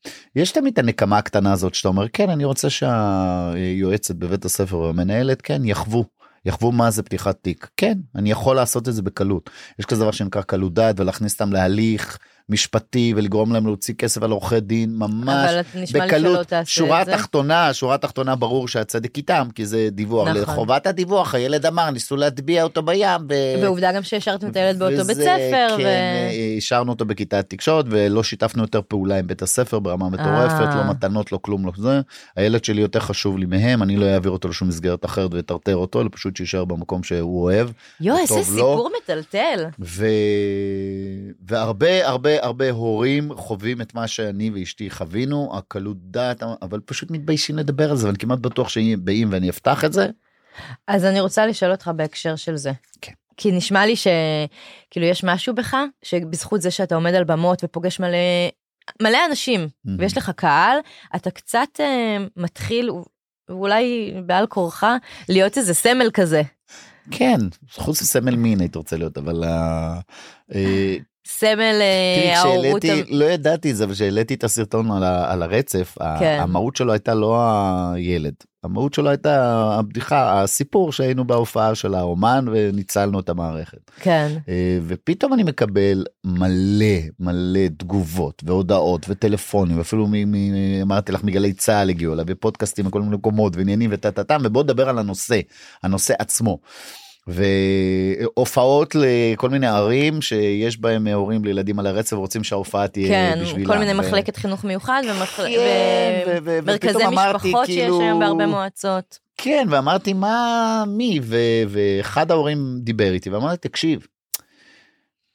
uh, יש תמיד את הנקמה הקטנה הזאת שאתה אומר כן אני רוצה שהיועצת בבית הספר והמנהלת כן יחוו. יחוו מה זה פתיחת תיק. כן אני יכול לעשות את זה בקלות. יש כזה דבר שנקרא קלות דעת ולהכניס אותם להליך משפטי ולגרום להם להוציא כסף על עורכי דין ממש בקלות שורה את זה. תחתונה שורה תחתונה ברור שהצדק איתם כי זה דיווח נכון. לחובת הדיווח הילד אמר ניסו להטביע אותו בים. ו... ועובדה גם שהשארתם את הילד באותו בית וזה, ספר. כן, ו- השארנו אותו בכיתת תקשורת ולא שיתפנו יותר פעולה עם בית הספר ברמה מטורפת, אה. לא מתנות, לא כלום, לא זה. הילד שלי יותר חשוב לי מהם, אני לא אעביר אותו לשום מסגרת אחרת ואטרטר אותו, אלא פשוט שיישאר במקום שהוא אוהב. יואו, איזה. סיפור מטלטל. ו... והרבה הרבה הרבה הורים חווים את מה שאני ואשתי חווינו, הקלות דעת, אבל פשוט מתביישים לדבר על זה, ואני כמעט בטוח שאם ואני אפתח את זה, אז אני רוצה לשאול אותך בהקשר של זה. כן. כי נשמע לי שכאילו יש משהו בך, שבזכות זה שאתה עומד על במות ופוגש מלא, מלא אנשים, מהמם. ויש לך קהל, אתה קצת אה, מתחיל, ואולי בעל כורחה, להיות איזה סמל כזה. כן, חוץ מסמל מין הייתי רוצה להיות, אבל... אה, אה, סמל אה, ההורות. לא ידעתי את זה, אבל כשהעליתי את הסרטון על, ה, על הרצף, כן. המהות שלו הייתה לא הילד, המהות שלו הייתה הבדיחה, הסיפור שהיינו בהופעה של האומן וניצלנו את המערכת. כן. אה, ופתאום אני מקבל מלא מלא תגובות והודעות וטלפונים אפילו מ, מ, אמרתי לך מגלי צה"ל הגיעו אליי ופודקאסטים מכל מיני מקומות ועניינים וטה טה טה ובוא נדבר על הנושא הנושא עצמו. והופעות לכל מיני ערים שיש בהם הורים לילדים על הרצף ורוצים שההופעה תהיה כן, בשבילם. כל מיני ו- מחלקת חינוך מיוחד ומח- כן, ו- ו- ומרכזי משפחות שיש כאילו- היום בהרבה מועצות. כן ואמרתי מה מי ו- ואחד ההורים דיבר איתי ואמרתי תקשיב.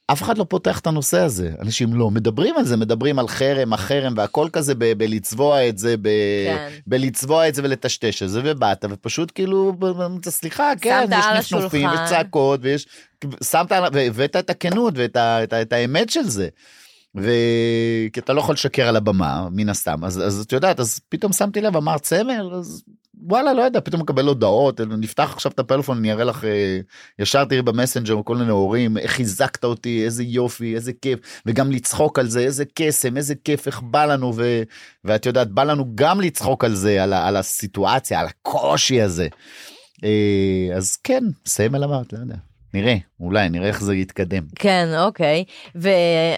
אף אחד לא פותח את הנושא הזה אנשים לא מדברים על זה מדברים על חרם החרם והכל כזה ב- בלצבוע את זה ב- כן. בלצבוע את זה ולטשטש את זה ובאת ופשוט כאילו סליחה כן יש נפנופים השולחן. וצעקות ויש שמת והבאת את הכנות ואת ה- את ה- את האמת של זה. וכי אתה לא יכול לשקר על הבמה מן הסתם אז אז את יודעת אז פתאום שמתי לב אמרת סמל אז וואלה לא יודע פתאום מקבל הודעות נפתח עכשיו את הפלאפון אני אראה לך אה, ישר תראי במסנג'ר כל מיני הורים איך חיזקת אותי איזה יופי איזה כיף וגם לצחוק על זה איזה קסם איזה כיף איך בא לנו ו, ואת יודעת בא לנו גם לצחוק על זה על, על הסיטואציה על הקושי הזה. אה, אז כן סמל אמרת לא יודע נראה אולי נראה איך זה יתקדם. כן, אוקיי. ו...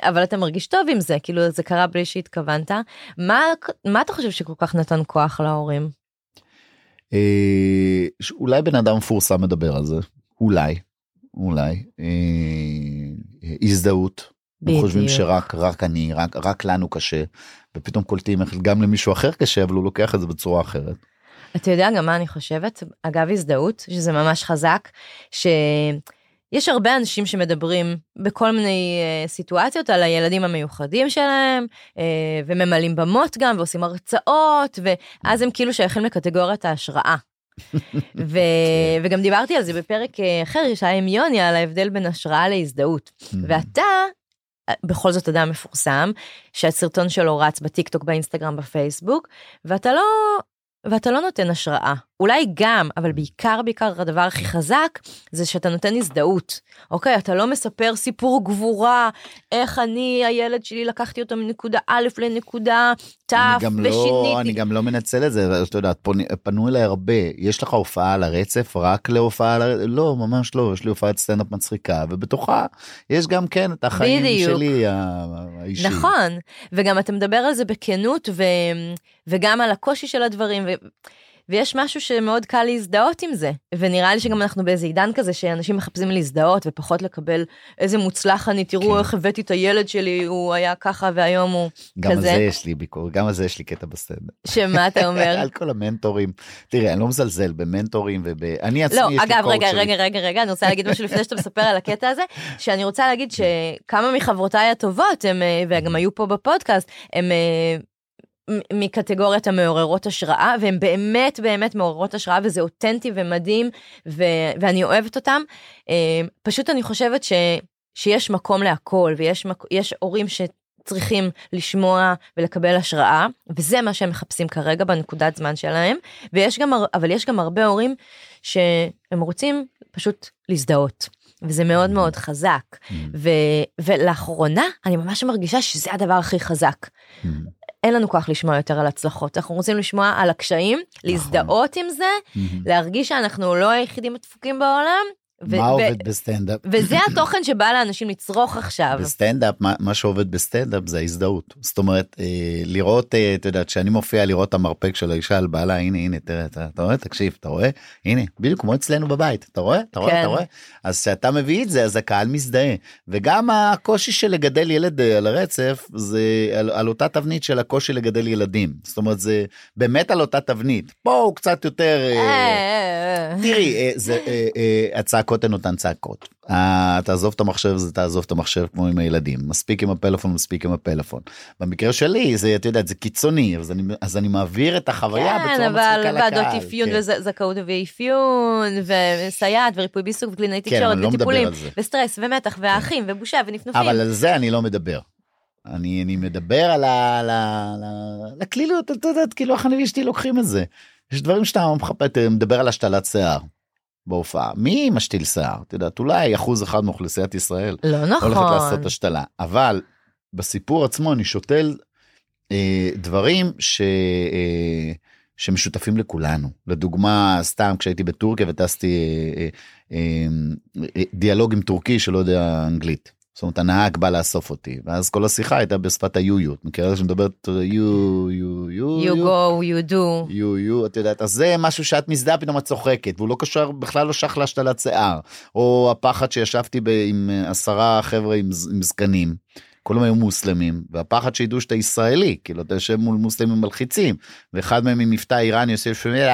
אבל אתה מרגיש טוב עם זה, כאילו זה קרה בלי שהתכוונת. מה, מה אתה חושב שכל כך נתן כוח להורים? אה, ש- אולי בן אדם מפורסם מדבר על זה, אולי, אולי, אה, אה, הזדהות. הם חושבים בדיוק. שרק רק אני רק רק לנו קשה ופתאום קולטים איך גם למישהו אחר קשה אבל הוא לוקח את זה בצורה אחרת. אתה יודע גם מה אני חושבת? אגב הזדהות, שזה ממש חזק, שיש הרבה אנשים שמדברים בכל מיני אה, סיטואציות על הילדים המיוחדים שלהם, אה, וממלאים במות גם, ועושים הרצאות, ואז הם כאילו שייכים לקטגוריית ההשראה. ו... וגם דיברתי על זה בפרק אה, אחר שהיה עם יוני על ההבדל בין השראה להזדהות. ואתה אה, בכל זאת אדם מפורסם שהסרטון שלו רץ בטיקטוק באינסטגרם בפייסבוק ואתה לא ואתה לא נותן השראה אולי גם אבל בעיקר בעיקר הדבר הכי חזק זה שאתה נותן הזדהות אוקיי אתה לא מספר סיפור גבורה איך אני הילד שלי לקחתי אותו מנקודה א' לנקודה ת' לא ושיניתי. אני גם לא מנצל את זה אתה יודע פוני- פנו אליי הרבה יש לך הופעה על הרצף רק להופעה על הרצף לא ממש לא יש לי הופעת סטנדאפ מצחיקה ובתוכה יש גם כן את החיים בדיוק. שלי האישיים. נכון, וגם אתה מדבר על זה בכנות ו... וגם על הקושי של הדברים, ו... ויש משהו שמאוד קל להזדהות עם זה, ונראה לי שגם אנחנו באיזה עידן כזה שאנשים מחפשים להזדהות ופחות לקבל איזה מוצלח אני, תראו כן. איך הבאתי את הילד שלי, הוא היה ככה והיום הוא גם על כזה. זה יש לי ביקורת גם על זה יש לי קטע בסטנדאפ. שמה אתה אומר? על כל המנטורים תראה אני לא מזלזל במנטורים ואני עצמי לא, יש לי אגב, קוד רגע, שלי. רגע, רגע, רגע, אני רוצה להגיד משהו לפני שאתה מספר על הקטע הזה, שאני רוצה להגיד שכמה מחברותיי הטובות, הם, אה, וגם היו פה בפודקאסט, הם אה, מקטגוריית המעוררות השראה, והן באמת באמת מעוררות השראה, וזה אותנטי ומדהים, ו- ואני אוהבת אותם. אה, פשוט אני חושבת ש- שיש מקום להכל, ויש מק- הורים ש... צריכים לשמוע ולקבל השראה וזה מה שהם מחפשים כרגע בנקודת זמן שלהם ויש גם אבל יש גם הרבה הורים שהם רוצים פשוט להזדהות וזה מאוד מאוד חזק Mm, ו, ולאחרונה אני ממש מרגישה שזה הדבר הכי חזק. אין לנו כוח לשמוע יותר על הצלחות אנחנו רוצים לשמוע על הקשיים להזדהות עם זה מהמם. להרגיש שאנחנו לא היחידים הדפוקים בעולם. ו- מה ו- עובד בסטנדאפ? וזה התוכן שבא לאנשים לצרוך עכשיו. בסטנדאפ מה, מה שעובד בסטנדאפ זה ההזדהות. זאת אומרת אה, לראות אה, את יודעת שאני מופיע לראות את המרפק של האישה על בעלה הנה הנה תראה אתה, אתה רואה? תקשיב אתה רואה? הנה בדיוק כמו אצלנו בבית אתה רואה? אתה רואה? כן. אתה רואה? אז כשאתה מביא את זה אז הקהל מזדהה. וגם הקושי של לגדל ילד אה, על הרצף זה על, על אותה תבנית של הקושי לגדל ילדים. זאת אומרת זה באמת על אותה תבנית. פה הוא קצת יותר. אה, אה, אה, תראי, זה, אה, הצעקות הן אותן צעקות. אה, תעזוב את המחשב זה תעזוב את המחשב כמו עם הילדים. מספיק עם הפלאפון, מספיק עם הפלאפון. במקרה שלי זה, את יודעת, זה קיצוני, אז אני, אז אני מעביר את החוויה כן, בצורה אבל מצחיקה לקהל. ועדות אפיון כן. וזכאות ואפיון וסייעת וריפוי בעיסוק וקלינאי כן, תקשורת לא וטיפולים. וסטרס ומתח והאחים ובושה ונפנופים. אבל על זה אני לא מדבר. אני, אני מדבר על ה... על ה- על ה- על הקלילות, את יודעת, כאילו איך אני ואשתי לוקחים את זה. יש דברים שאתה מחפש, מדבר על השתלת שיער. בהופעה מי משתיל שיער את יודעת אולי אחוז אחד מאוכלוסיית ישראל לא הולכת נכון. לעשות השתלה אבל בסיפור עצמו אני שותל אה, דברים ש, אה, שמשותפים לכולנו לדוגמה סתם כשהייתי בטורקיה וטסתי אה, אה, אה, דיאלוג עם טורקי שלא יודע אנגלית. זאת אומרת הנהג בא לאסוף אותי ואז כל השיחה הייתה בשפת היו-יו את מכירה שמדברת יו יו יו you go you do. יו יו את יודעת אז זה משהו שאת מזדהה פתאום את צוחקת והוא לא קשר בכלל לא שייך להשתלת שיער או הפחד שישבתי ב, עם אה, עשרה חבר'ה עם, עם זקנים. כולם היו מוסלמים והפחד שידעו שאתה ישראלי כאילו אתה יושב מול מוסלמים מלחיצים ואחד מהם עם מבטא איראני יושב שומע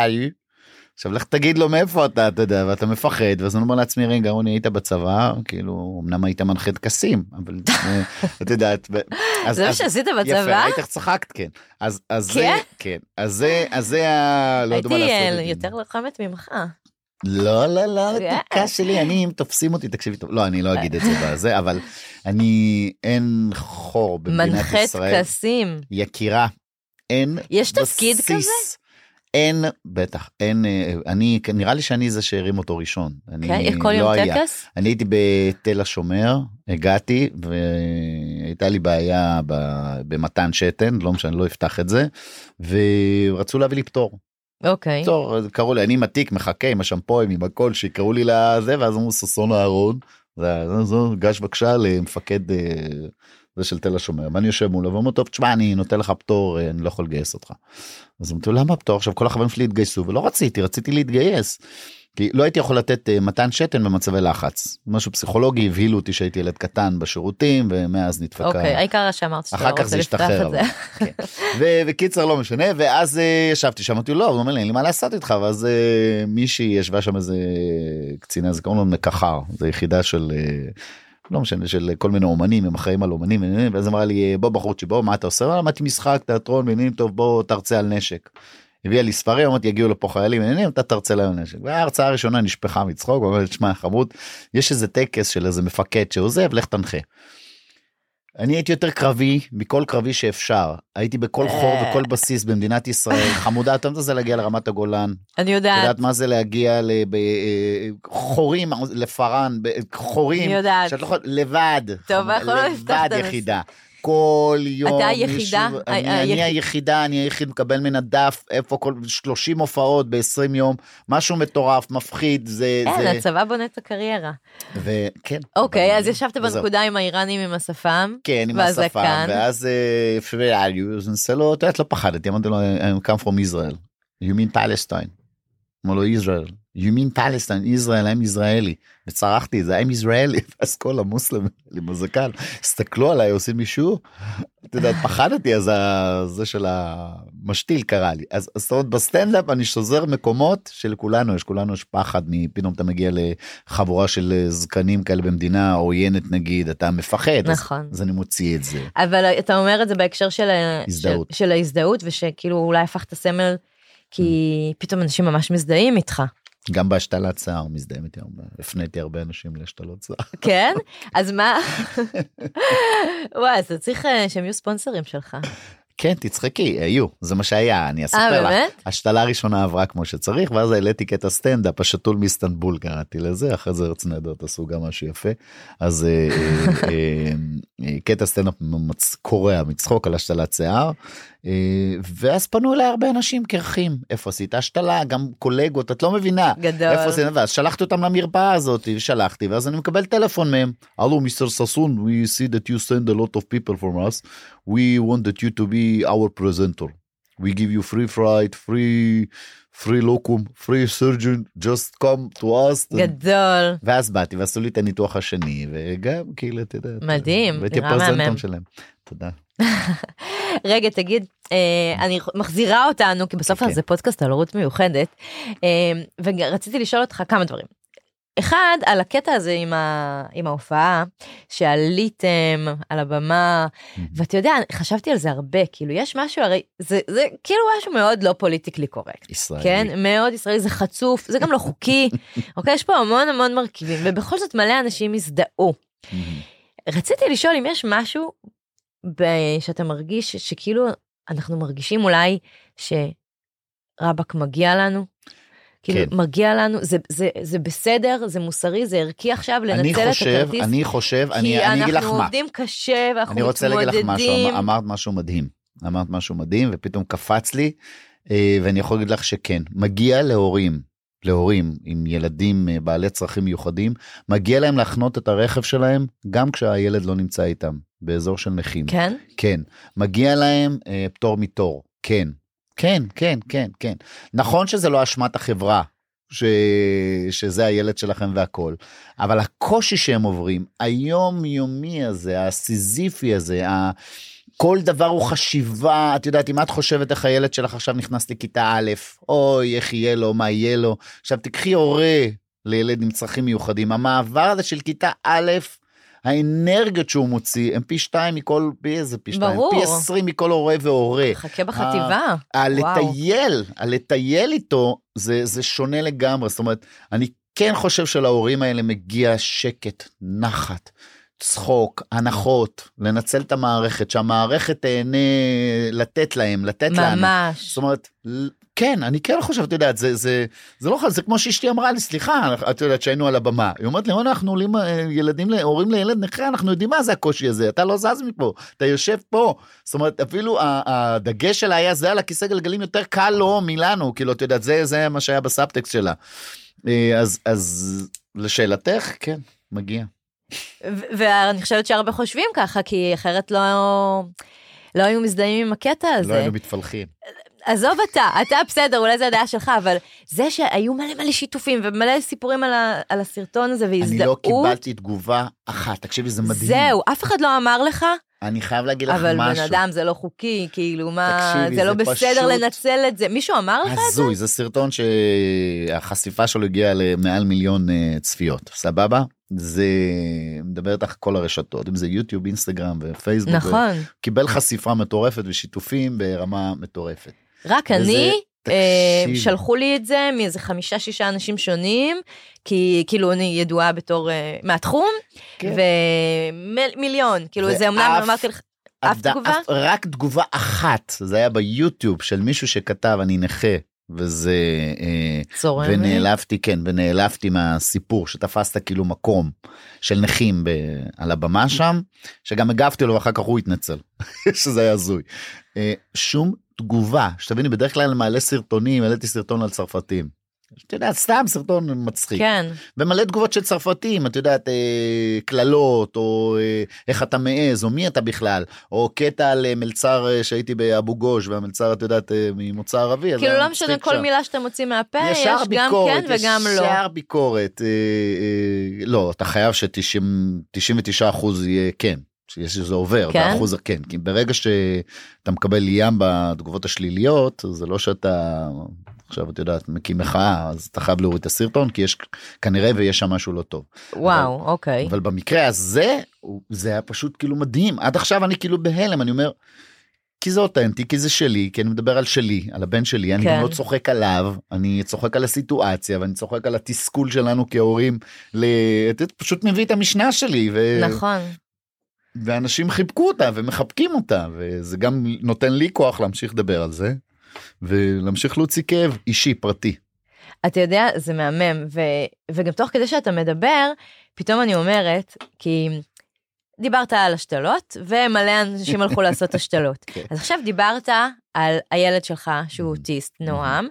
עכשיו לך תגיד לו מאיפה אתה אתה יודע ואתה מפחד ואז אני אומר לעצמי רגע רוני היית בצבא כאילו אמנם היית מנחה טקסים אבל אה, את יודעת. אז- זה מה שעשית יפה, בצבא? ראית איך צחקת כן אז אז זה כן? כן אז זה אז זה ה... לא יודע מה הייתי לעשות אה, עם זה. יותר לוחמת ממך. לא לא לא כן. התקה שלי אני אם תופסים אותי תקשיבי טוב לא אני לא אגיד את זה בזה אבל אני אין חור במדינת מנחה ישראל טקסים. יקירה אין יש תפקיד בסיס. כזה? אין בטח אין אה, אני נראה לי שאני זה שהרים אותו ראשון. אני כן, איך כל לא יום היה. טקס? אני הייתי בתל השומר הגעתי והייתה לי בעיה במתן שתן לא משנה לא אפתח את זה ורצו להביא לי פטור. אוקיי. פטור קראו לי אני עם התיק מחכה עם השמפוים עם הכל שיקראו לי לזה ואז אמרו ששון אהרון. זה- זה- זה, גש בבקשה למפקד אה, זה של תל השומר, ואני יושב מולו ואומר טוב תשמע אני נותן לך פטור אה, אני לא יכול לגייס אותך. אז אמרתי למה פטור עכשיו כל החברים שלי התגייסו ולא רציתי רציתי להתגייס. כי לא הייתי יכול לתת uh, מתן שתן במצבי לחץ משהו פסיכולוגי הבהילו אותי שהייתי ילד קטן בשירותים ומאז נדפקה. אוקיי, העיקר שאמרת שאתה רוצה השתחרר. את זה. כן. וקיצר לא משנה ואז אה, ישבתי שם אמרתי לו לא הוא אומר לי אין לי מה לעשות איתך ואז אה, מישהי ישבה שם איזה קצינה זה קוראים לו מקחר זה יחידה של. לא משנה של כל מיני אומנים הם אחראים על אומנים ואז אמרה לי בוא בחורצ'י בוא מה אתה עושה "אה, למדתי משחק תיאטרון ועניינים טוב בוא תרצה על נשק. הביאה לי ספרים אמרתי יגיעו לפה חיילים עניינים אתה תרצה להם נשק וההרצאה הראשונה נשפכה מצחוק הוא אומר תשמע חמוד יש איזה טקס של איזה מפקד שעוזב לך תנחה. אני הייתי יותר קרבי מכל קרבי שאפשר הייתי בכל חור אה. וכל בסיס במדינת ישראל חמודה אתה יודע מה זה להגיע לרמת הגולן אני את יודעת, יודעת מה זה להגיע לחורים לפארן ב- חורים אני יודעת. שאת לא יכולה לבד טוב, אנחנו לא נפתח לבד את הנושא. יחידה. כל יום אתה היחידה? מישהו, ה- אני, ה- אני היחיד- היחידה אני היחיד מקבל מן הדף איפה כל 30 הופעות ב-20 יום משהו מטורף מפחיד זה אין, זה הצבא בונה את הקריירה. וכן אוקיי, אבל- אז ישבת. בנקודה עם האיראנים עם השפם. כן עם. השפה ואז אה, אז אני עושה לו את יודעת לא פחדתי אמרתי לו I come from Israel you mean Palestine. אמר לו ישראל you mean Palestine ישראל עם ישראלי וצרחתי את זה עם ישראלי ואז כל המוסלמים הזקן הסתכלו עליי עושים מישהו. את יודעת פחדתי אז זה של המשתיל קרה לי אז אז זאת אומרת בסטנדאפ אני שוזר מקומות שלכולנו יש כולנו יש פחד מפתאום אתה מגיע לחבורה של זקנים כאלה במדינה עוינת נגיד אתה מפחד אז- נכון. אז אני מוציא את זה. אבל אתה אומר את זה בהקשר של, הזדהות. של, של ההזדהות ושכאילו אולי הפכת סמל כי פתאום אנשים ממש מזדהים איתך גם בהשתלת שיער מזדהים איתי הרבה, הפניתי הרבה אנשים להשתלות שיער. כן? אז מה? וואי אז אתה צריך אה, שהם יהיו ספונסרים שלך. כן תצחקי היו זה מה שהיה אני אה אספר לך. באמת? השתלה הראשונה עברה כמו שצריך ואז העליתי קטע סטנדאפ השתול מאיסטנבול קראתי לזה אחרי זה ארץ נהדרת עשו גם משהו יפה. אז אה, אה, אה, אה, קטע סטנדאפ קורע מצחוק על השתלת שיער אה, ואז פנו אליי הרבה אנשים קרחים. איפה עשית השתלה? גם קולגות את לא מבינה. גדול. איפה זה? ואז שלחתי אותם למרפאה הזאת ושלחתי ואז אני מקבל טלפון מהם. הלו מיסטר ששון we see that you send a lot of people from us. We wanted you to be our presenter. We give you free flight free free locum free surgeon. Just come to us גדול. ואז באתי ועשו לי את הניתוח השני וגם כאילו אתה יודע מדהים, והייתי נראה מהמם. שלהם. תודה רגע תגיד אה, אני מחזירה אותנו כי בסוף כן. זה פודקאסט על הורות מיוחדת אה, ורציתי לשאול אותך כמה דברים. אחד על הקטע הזה עם, ה... עם ההופעה שעליתם על הבמה ואתה יודע חשבתי על זה הרבה כאילו יש משהו הרי זה זה כאילו משהו מאוד לא פוליטיקלי קורקט. ישראלי כן מאוד ישראלי זה חצוף זה גם לא חוקי אוקיי יש פה המון המון מרכיבים ובכל זאת מלא אנשים הזדהו. רציתי לשאול אם יש משהו שאתה מרגיש שכאילו אנחנו מרגישים אולי שרבאק מגיע לנו. כאילו כן. מגיע לנו זה זה זה בסדר זה מוסרי זה ערכי עכשיו לנצל את חושב הכרטיס. אני חושב כי אני אני אגיד לך אנחנו מה עובדים קשה ואנחנו אני רוצה להגיד לך משהו, מתמודדים. אמר- אמרת משהו מדהים, אמרת משהו מדהים ופתאום קפץ לי אה, ואני יכול להגיד לך שכן, מגיע להורים, להורים עם ילדים אה, בעלי צרכים מיוחדים, מגיע להם להחנות את הרכב שלהם גם כשהילד לא נמצא איתם, באזור של נכים. כן כן. מגיע להם אה, פטור מתור, כן. כן, כן, כן, כן. נכון שזה לא אשמת החברה. ש... שזה הילד שלכם והכל אבל הקושי שהם עוברים היומיומי הזה הסיזיפי הזה ה... כל דבר הוא חשיבה את יודעת אם את חושבת איך הילד שלך עכשיו נכנס לכיתה א' אוי איך יהיה לו מה יהיה לו. עכשיו תקחי הורה לילד עם צרכים מיוחדים. המעבר הזה של כיתה א' האנרגיות שהוא מוציא הם פי שתיים מכל פי איזה פי שתיים? ברור. פי עשרים מכל הורה והורה. חכה בחטיבה. הלטייל, הלטייל איתו זה, זה שונה לגמרי, זאת אומרת, אני כן חושב שלהורים האלה מגיע שקט, נחת, צחוק, הנחות, לנצל את המערכת, שהמערכת תהנה לתת להם, לתת לנו. ממש. זאת אומרת, כן, אני כן חושב, את יודעת, זה, זה, זה לא, זה כמו שאשתי אמרה לי, סליחה, את יודעת שהיינו על הבמה, היא אומרת לי, "רונה, אנחנו עולים, אה, ילדים, הורים לילד נכה, אנחנו יודעים מה זה הקושי הזה, אתה לא זז מפה, אתה יושב פה. זאת אומרת, אפילו הדגש שלה היה זה על הכיסא גלגלים יותר קל לו מלנו, כאילו, את יודעת, זה, זה מה שהיה בסאבטקסט שלה. אה, אז, אז לשאלתך, כן, מגיע. ואני חושבת שהרבה חושבים ככה, כי אחרת לא, לא היו מזדהים עם הקטע הזה. לא היינו מתפלחים. עזוב אתה, אתה בסדר, אולי זה הדעה שלך, אבל זה שהיו מלא מלא שיתופים ומלא סיפורים על, ה, על הסרטון הזה אני והזדהות, לא קיבלתי תגובה אחת, תקשיבי, זה מדהים. זהו, אף אחד לא אמר לך, אני חייב להגיד לך אבל משהו. בן אדם זה לא חוקי, כאילו מה, תקשיבי, זה לא זה בסדר פשוט- לנצל את זה. מישהו אמר לך את זה? הזוי, זה סרטון שהחשיפה שלו הגיעה למעל מיליון אה, צפיות, סבבה? זה מדבר איתך כל הרשתות, אם זה יוטיוב, אינסטגרם ופייסבוק. נכון, קיבל חשיפה מטורפת ושיתופים ברמה מטורפת. רק וזה- אני, אה, תקשיבי. שלחו לי את זה מאיזה חמישה שישה אנשים שונים, כי כאילו אני ידועה בתור אה, מהתחום, כן. ומיליון, כאילו זה אמנם אמרתי לך, אף תגובה? רק תגובה אחת, זה היה ביוטיוב של מישהו שכתב אני נכה, וזה... אה, צורם. לי. ונעלבתי כן ונעלבתי מהסיפור שתפסת כאילו מקום של נכים ב, על הבמה שם שגם הגבתי לו ואחר כך הוא התנצל שזה היה הזוי. אה, שום תגובה שתביני בדרך כלל מעלה סרטונים העליתי סרטון על צרפתים. את יודעת סתם סרטון מצחיק כן, ומלא תגובות של צרפתים את יודעת אה, קללות או אה, איך אתה מעז או מי אתה בכלל או קטע על אה, מלצר שהייתי באבו גוש והמלצר את יודעת ממוצא ערבי. כאילו לא משנה כל. מילה שאתה מוציא מהפה, יש גם ביקורת, כן וגם לא. ישר ביקורת, לא, אתה חייב ש-99 אחוז יהיה כן, שיש שזה עובר, כן? באחוז כן, כי ברגע שאתה מקבל ים בתגובות השליליות, זה לא שאתה עכשיו את יודעת מקים מחאה, אז אתה חייב להוריד את הסרטון, כי יש כנראה ויש שם משהו לא טוב. וואו, אוקיי. אבל במקרה הזה, זה היה פשוט כאילו מדהים, עד עכשיו אני כאילו בהלם, אני אומר, כי זה אותנטי, כי זה שלי, כי אני מדבר על שלי, על הבן שלי, אני כן. גם לא צוחק עליו, אני צוחק על הסיטואציה, ואני צוחק על התסכול שלנו כהורים, ל... פשוט מביא את המשנה שלי, ו... נכון. ואנשים חיבקו אותה ומחבקים אותה, וזה גם נותן לי כוח להמשיך לדבר על זה, ולהמשיך להוציא כאב אישי, פרטי. אתה יודע, זה מהמם, ו, וגם תוך כדי שאתה מדבר, פתאום אני אומרת, כי דיברת על השתלות, ומלא אנשים הלכו לעשות השתלות. כן. אז עכשיו דיברת על הילד שלך, שהוא אוטיסט, נועם,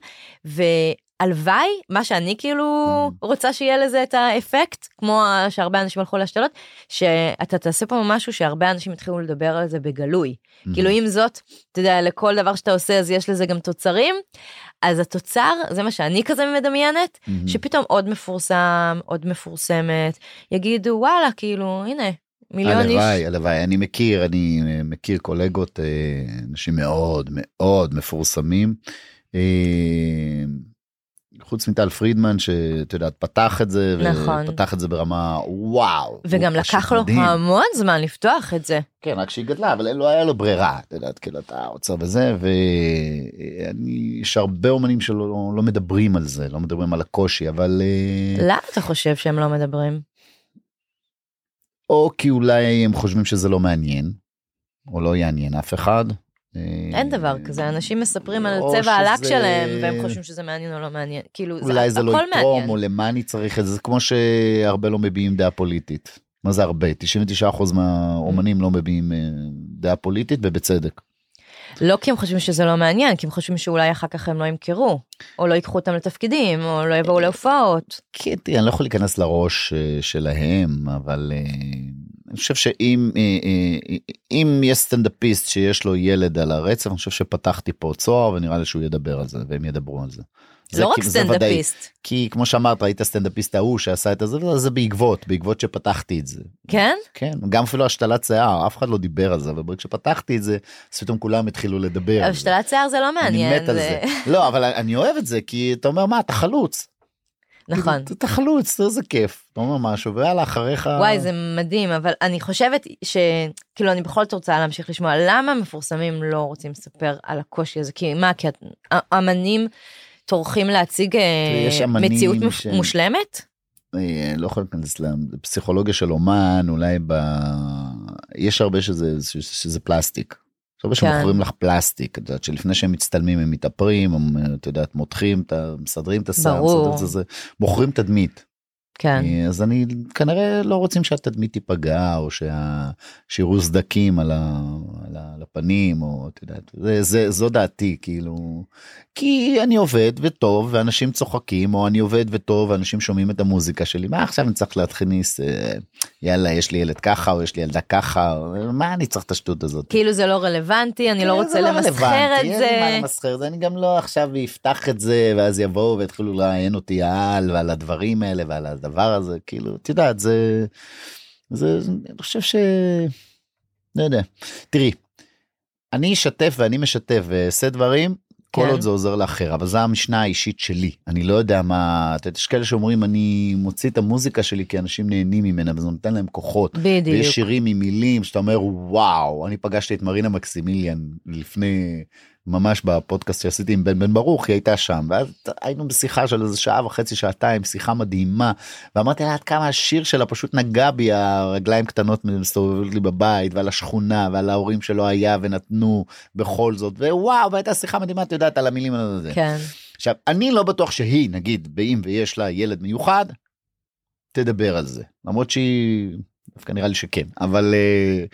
והלוואי, מה שאני כאילו רוצה שיהיה לזה את האפקט, כמו שהרבה אנשים הלכו להשתלות, שאתה תעשה פה משהו שהרבה אנשים יתחילו לדבר על זה בגלוי. כאילו אם זאת, אתה יודע, לכל דבר שאתה עושה אז יש לזה גם תוצרים, אז התוצר, זה מה שאני כזה מדמיינת, מהמם. שפתאום עוד מפורסם, עוד מפורסמת, יגידו וואלה, כאילו, הנה, מיליון איש. הלוואי, הלוואי, אני מכיר, אני אה, מכיר קולגות, אה, אנשים מאוד מאוד מפורסמים. חוץ מטל פרידמן שאת יודעת פתח את זה נכון. ופתח את זה ברמה וואו וגם לקח לו מדהים. המון זמן לפתוח את זה. כן רק שהיא גדלה אבל לא היה לו ברירה את יודעת כאילו אתה עוצר בזה ואני יש הרבה אומנים שלא לא מדברים על זה לא מדברים על הקושי אבל אה, למה אתה חושב שהם לא מדברים? או כי אולי הם חושבים שזה לא מעניין או לא יעניין אף אחד. אה, אין דבר כזה, אנשים מספרים על צבע הלק שזה- שלהם, והם חושבים שזה מעניין או לא מעניין. כאילו, זה אולי זה לא יתרום מעניין. או למה אני צריך את זה זה כמו שהרבה לא מביעים דעה פוליטית. מה זה הרבה 99% מהאומנים לא מביעים אה, דעה פוליטית ובצדק. לא כי הם חושבים שזה לא מעניין, כי הם חושבים שאולי אחר כך הם לא ימכרו, או לא ייקחו אותם לתפקידים, או לא יבואו להופעות. כן, תראי, אני לא יכול להיכנס לראש אה, שלהם אבל אה, אני חושב שאם אה, אה, אם יש סטנדאפיסט שיש לו ילד על הרצף אני חושב שפתחתי פה צוהר ונראה לי שהוא ידבר על זה והם ידברו על זה. זה לא רק כאילו-. סטנדאפיסט. כי כמו שאמרת היית הסטנדאפיסט ההוא שעשה את זה זה בעקבות בעקבות שפתחתי את זה. כן? כן גם אפילו השתלת שיער אף אחד לא דיבר על זה אבל ברגע שפתחתי את זה אז פתאום כולם התחילו לדבר. השתלת שיער זה לא אני מעניין. מת על זה. לא אבל אני אוהב את זה כי אתה אומר מה אתה חלוץ. נכון. כאילו, אתה חלוץ איזה כיף. אתה אומר משהו ויאללה אחריך. וואי זה מדהים אבל אני חושבת שכאילו אני בכל זאת רוצה להמשיך לשמוע למה מפורסמים לא רוצים לספר על הקושי הזה כי מה כי אמנים טורחים להציג אה, מציאות שהם- מושלמת אה, לא יכול להיכנס לפסיכולוגיה של אומן אולי ב... יש הרבה שזה שזה פלסטיק. הרבה כן. שמוכרים לך פלסטיק את יודעת שלפני שהם מצטלמים הם מתאפרים הם את יודעת מותחים מסדרים את השיער ברור. מסדרים את זה, מוכרים תדמית. כן. אה, אז אני כנראה לא רוצים שהתדמית תיפגע או שה... שיראו סדקים על, ה... על, ה... על הפנים או את יודעת זה, זה זו דעתי כאילו כי אני עובד וטוב ואנשים צוחקים או אני עובד וטוב ואנשים שומעים את המוזיקה שלי מה עכשיו אני צריך להכניס אה, יאללה יש לי ילד ככה או יש לי ילדה ככה מה אני צריך את השטות הזאת. כאילו זה לא רלוונטי, אני לא כן, רוצה זה למסחר את לי מה זה. למסחר זה אני גם לא עכשיו אפתח את זה ואז יבואו ויתחילו לראיין אותי על ועל הדברים האלה ועל הדבר הזה כאילו את יודעת זה זה אני חושב ש... לא יודע תראי אני אשתף ואני משתף ואעשה דברים כל כן. עוד זה עוזר לאחר אבל זו המשנה האישית שלי אני לא יודע מה את יודעת, יש כאלה שאומרים אני מוציא את המוזיקה שלי כי אנשים נהנים ממנה וזה נותן להם כוחות. בדיוק. ויש שירים עם מילים שאתה אומר וואו אני פגשתי את מרינה מקסימיליאן לפני ממש בפודקאסט שעשיתי עם בן בן ברוך היא הייתה שם ואז היינו בשיחה של איזה שעה וחצי שעתיים שיחה מדהימה ואמרתי לה עד כמה השיר שלה פשוט נגע בי הרגליים קטנות מסתובבות לי בבית ועל השכונה ועל ההורים שלא היה ונתנו בכל זאת ווואו והייתה שיחה מדהימה את יודעת על המילים האלה. כן. עכשיו אני לא בטוח שהיא נגיד באם ויש לה ילד מיוחד תדבר על זה למרות שהיא דווקא נראה לי שכן אבל אה,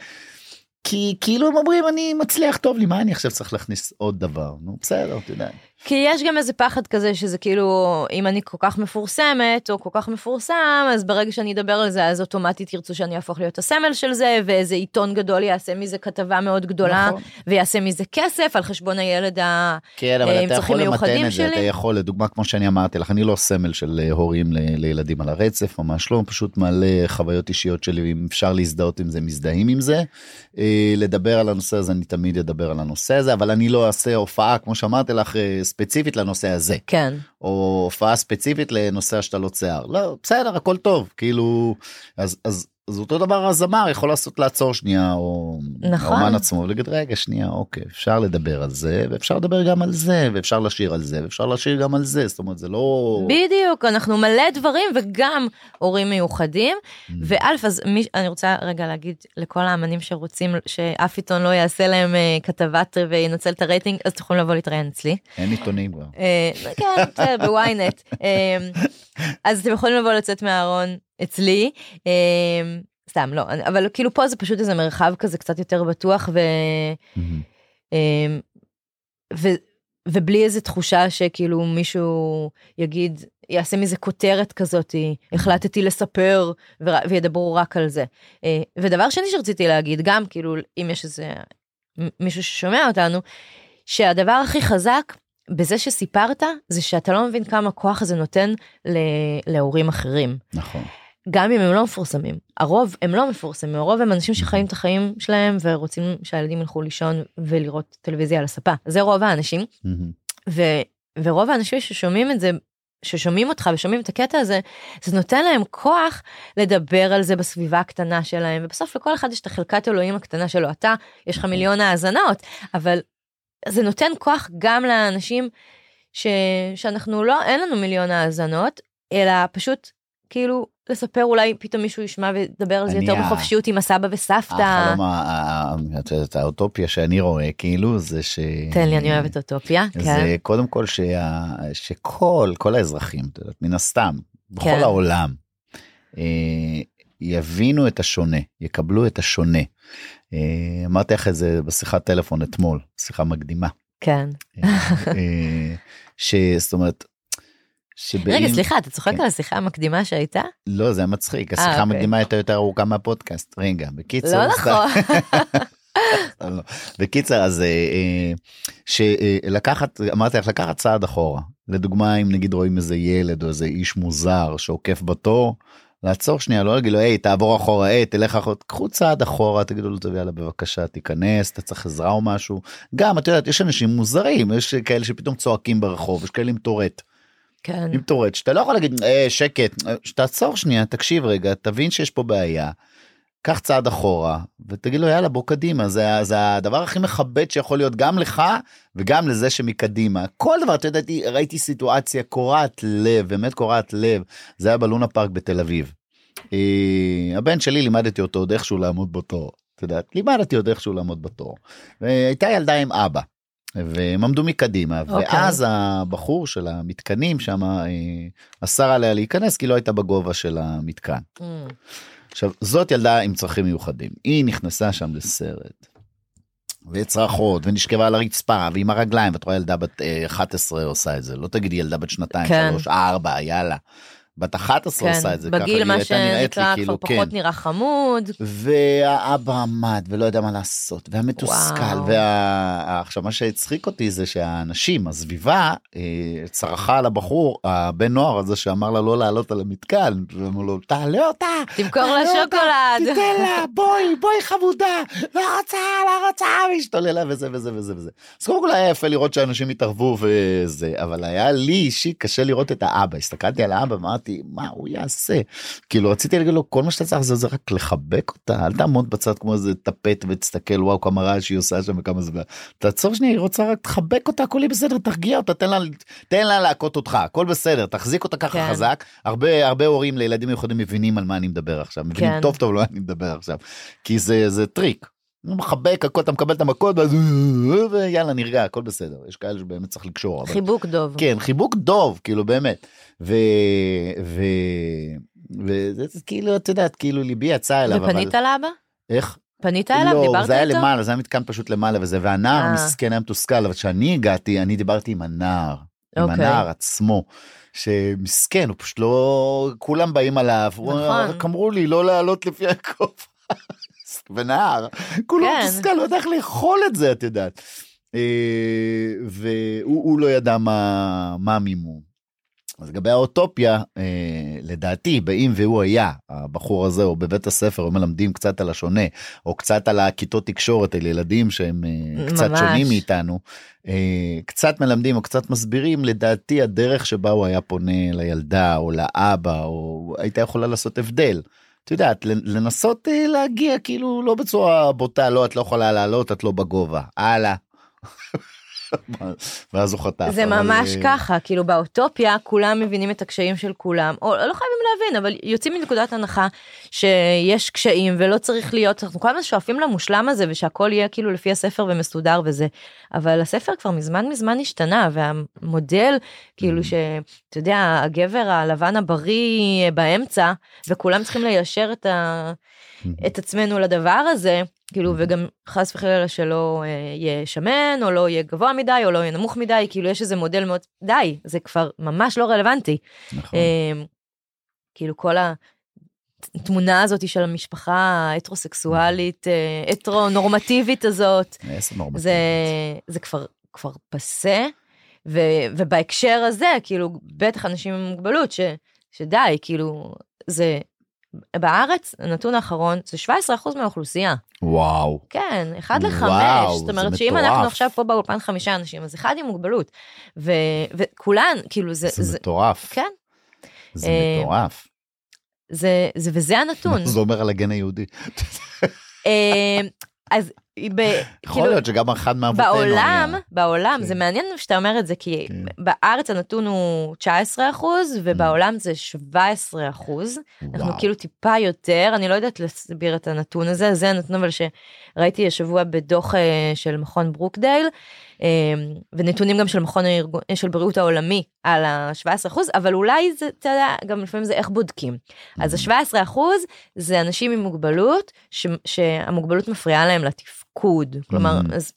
כי כאילו הם אומרים אני מצליח טוב לי מה אני עכשיו צריך להכניס עוד דבר נו בסדר אתה יודע. כי יש גם איזה פחד כזה שזה כאילו אם אני כל כך מפורסמת או כל כך מפורסם אז ברגע שאני אדבר על זה אז אוטומטית ירצו שאני אהפוך להיות הסמל של זה ואיזה עיתון גדול יעשה מזה כתבה מאוד גדולה נכון. ויעשה מזה כסף על חשבון הילד ה... כן אה, אבל עם אתה צרכים יכול למתן מיוחדים את זה שלי? אתה יכול לדוגמה כמו שאני אמרתי לך אני לא סמל של אה, הורים ל- לילדים על הרצף ממש לא פשוט מעלה חוויות אישיות שלי אם אפשר להזדהות עם זה מזדהים עם זה. אה, לדבר על הנושא הזה אני תמיד אדבר על הנושא הזה אבל אני לא אעשה הופעה כמו שאמרתי לך אה, ספציפית לנושא הזה כן. או הופעה ספציפית לנושא השתלות שיער לא בסדר הכל טוב כאילו אז אז. אז אותו דבר הזמר יכול לעשות לעצור שנייה או נכון. האומן עצמו ולהגיד רגע שנייה אוקיי אפשר לדבר על זה ואפשר לדבר גם על זה ואפשר לשיר על זה ואפשר לשיר גם על זה זאת אומרת זה לא בדיוק אנחנו מלא דברים וגם הורים מיוחדים Mm. ואלף אז מי, אני רוצה רגע להגיד לכל האמנים שרוצים שאף עיתון לא יעשה להם אה, כתבת וינצל את הרייטינג אז תוכלו לבוא להתראיין אצלי. אין עיתונים כבר. אה, כן, בסדר, בוויינט. אה, אז אתם יכולים לבוא לצאת מהארון אצלי. אה, סתם לא אבל כאילו פה זה פשוט איזה מרחב כזה קצת יותר בטוח ו... מהמם. אמ, ו, ובלי איזה תחושה שכאילו מישהו יגיד יעשה מזה כותרת כזאת החלטתי לספר ור- וידברו רק על זה. אה, ודבר שני שרציתי להגיד גם כאילו אם יש איזה מישהו ששומע אותנו שהדבר הכי חזק בזה שסיפרת זה שאתה לא מבין כמה כוח זה נותן ל- להורים אחרים. נכון. גם אם הם לא מפורסמים הרוב הם לא מפורסמים הרוב הם אנשים שחיים את החיים שלהם ורוצים שהילדים ילכו לישון ולראות טלוויזיה על הספה. זה רוב האנשים. ו, ורוב האנשים ששומעים את זה ששומעים אותך ושומעים את הקטע הזה זה נותן להם כוח לדבר על זה בסביבה הקטנה שלהם. ובסוף לכל אחד יש את החלקת אלוהים הקטנה שלו. אתה יש לך מיליון האזנות אבל זה נותן כוח גם לאנשים ש, שאנחנו לא אין לנו מיליון האזנות אלא פשוט כאילו לספר אולי פתאום מישהו ישמע וידבר על זה יותר ה- בחופשיות עם הסבא וסבתא. החלום, את יודעת, האוטופיה שאני רואה כאילו זה ש... תן לי אני אוהבת אוטופיה. כן. זה קודם כל שה... שכל כל האזרחים מן הסתם בכל כן. העולם אה, יבינו את השונה יקבלו את השונה. אה, אמרתי לך את זה בשיחת טלפון אתמול שיחה מקדימה. כן. אה, שזאת אומרת. שבאים- רגע סליחה אתה צוחק כן. על השיחה המקדימה שהייתה? לא זה היה מצחיק אה, השיחה אוקיי. המקדימה הייתה יותר ארוכה מהפודקאסט רגע בקיצור לא. נכון. סתם לא. בקיצר אז אה, אה, שלקחת אמרתי לך לקחת צעד אחורה לדוגמה אם נגיד רואים איזה ילד או איזה איש מוזר שעוקף בתור. לעצור שנייה לא להגיד לו היי תעבור אחורה היי תלך אחורה קחו צעד אחורה תגידו לו טוב יאללה בבקשה תיכנס אתה צריך עזרה או משהו גם את יודעת יש אנשים מוזרים יש כאלה שפתאום צועקים ברחוב יש כאלה עם טורט כן. עם טורט שאתה לא יכול להגיד אה, שקט אה, שתעצור שנייה תקשיב רגע תבין שיש פה בעיה. קח צעד אחורה ותגיד לו יאללה בוא קדימה זה, זה הדבר הכי מכבד שיכול להיות גם לך וגם לזה שמקדימה כל דבר אתה יודע ראיתי סיטואציה קורעת לב באמת קורעת לב זה היה בלונה פארק בתל אביב. אה, הבן שלי לימדתי אותו עוד איכשהו לעמוד בתור. את יודעת לימדתי עוד איכשהו לעמוד בתור. והייתה ילדה עם אבא. והם עמדו מקדימה, אוקיי. ואז הבחור של המתקנים שם אסר עליה להיכנס כי לא הייתה בגובה של המתקן. Mm. עכשיו, זאת ילדה עם צרכים מיוחדים, היא נכנסה שם לסרט. וצרחות ונשכבה על הרצפה ועם הרגליים ואת רואה ילדה בת אה, 11 עושה את זה לא תגידי ילדה בת שנתיים כן. שלוש ארבע יאללה. בת 11 עושה את זה ככה, בגיל היא מה הייתה נראית לי שנקרא כבר כאילו, פחות כן. נראה חמוד. והאבא עמד ולא יודע מה לעשות והמתוסכל וואו. וה... עכשיו מה שהצחיק אותי זה שהאנשים הסביבה אה, צרחה על הבחור הבן נוער הזה שאמר לה לא לעלות על המתקן ואמרו לו תעלה אותה תמכור לה שוקולד. תיתן לה בואי בואי חמודה לא רוצה לא רוצה והשתוללה וזה וזה וזה וזה אז קודם כל היה יפה לראות שאנשים התערבו וזה אבל היה לי אישי קשה לראות את האבא הסתכלתי על האבא ואמרתי מה הוא יעשה כאילו רציתי להגיד לו כל מה שאתה צריך זה, זה רק לחבק אותה אל תעמוד בצד כמו איזה טפט ותסתכל וואו כמה רעש שהיא עושה שם וכמה זה תעצור שנייה היא רוצה רק לחבק אותה הכל בסדר תרגיע אותה תן לה תן לה להכות אותך הכל בסדר תחזיק אותה ככה כן. חזק הרבה הרבה הורים לילדים מיוחדים מבינים על מה אני מדבר עכשיו מבינים כן. טוב טוב לא אני מדבר עכשיו כי זה זה טריק. מחבק הכל אתה מקבל את המכות ואז ויאללה נרגע הכל בסדר יש כאלה שבאמת צריך לקשור. אבל- חיבוק דוב. כן חיבוק דוב כאילו באמת ו... ו... וזה זה כאילו את יודעת כאילו ליבי יצא אליו ופנית אבל לאבא? איך פנית אליו? לא דיברת זה היה איתו? למעלה זה היה מתקן פשוט למעלה וזה והנער אה. המסכן היה מתוסכל אבל כשאני הגעתי אני דיברתי עם הנער עם אוקיי. הנער עצמו. שמסכן הוא פשוט לא כולם באים עליו נכון. רק אמרו לי לא לעלות לפי הכובע. ונער כולו כן. מתוסכל לא יודע איך לאכול את זה את יודעת. אה, והוא הוא לא ידע מה המימון. אז לגבי האוטופיה אה, לדעתי באם והוא היה הבחור הזה או בבית הספר או מלמדים קצת על השונה או קצת על הכיתות תקשורת על ילדים שהם אה, קצת ממש. שונים מאיתנו אה, קצת מלמדים או קצת מסבירים לדעתי הדרך שבה הוא היה פונה לילדה או לאבא או הייתה יכולה לעשות הבדל. את יודעת לנסות אה, להגיע כאילו לא בצורה בוטה לא את לא יכולה לעלות את לא בגובה הלאה. ואז הוא חטף. זה אבל, ממש אה, ככה, כאילו באוטופיה כולם מבינים את הקשיים של כולם, או לא חייבים להבין, אבל יוצאים מנקודת הנחה שיש קשיים ולא צריך להיות, אנחנו כל הזמן שואפים למושלם הזה ושהכל יהיה כאילו לפי הספר ומסודר וזה, אבל הספר כבר מזמן מזמן השתנה והמודל כאילו Mm. שאתה יודע הגבר הלבן הבריא באמצע וכולם צריכים ליישר את, ה, את עצמנו לדבר הזה. כאילו וגם חס וחלילה שלא אה, יהיה שמן או לא יהיה גבוה מדי או לא יהיה נמוך מדי כאילו יש איזה מודל מאוד די זה כבר ממש לא רלוונטי. נכון. אה, כאילו כל התמונה הזאת של המשפחה ההטרוסקסואלית אה, הטרו-נורמטיבית הזאת נורמטיבית. זה זה כבר כבר פסה ו, ובהקשר הזה כאילו בטח אנשים עם מוגבלות ש, שדי כאילו זה בארץ הנתון האחרון זה 17% מהאוכלוסייה. וואו. כן, אחד לחמש, זאת אומרת שאם מטורף. אנחנו עכשיו פה באולפן חמישה אנשים, אז אחד עם מוגבלות, ו- וכולן, כאילו זה, זה זה, מטורף. כן, זה אה, מטורף. זה, זה, וזה הנתון. מה זה אומר על הגן היהודי? אה, אז ב, יכול כאילו, להיות שגם אחד מאבותינו בעולם, היה. בעולם, כן. זה מעניין שאתה אומר את זה, כי כן. בארץ הנתון הוא 19 אחוז, ובעולם זה 17 אחוז. אנחנו. כאילו טיפה יותר, אני לא יודעת להסביר את הנתון הזה, זה הנתון אבל שראיתי השבוע בדוח אה, של מכון ברוקדייל, ונתונים גם של מכון הארגון, של בריאות העולמי על ה-17 אחוז, אבל אולי זה, אתה יודע, גם לפעמים זה איך בודקים. אז ה-17 אחוז זה אנשים עם מוגבלות, ש, שהמוגבלות מפריעה להם לתפקוד. כלומר, Mhm. אז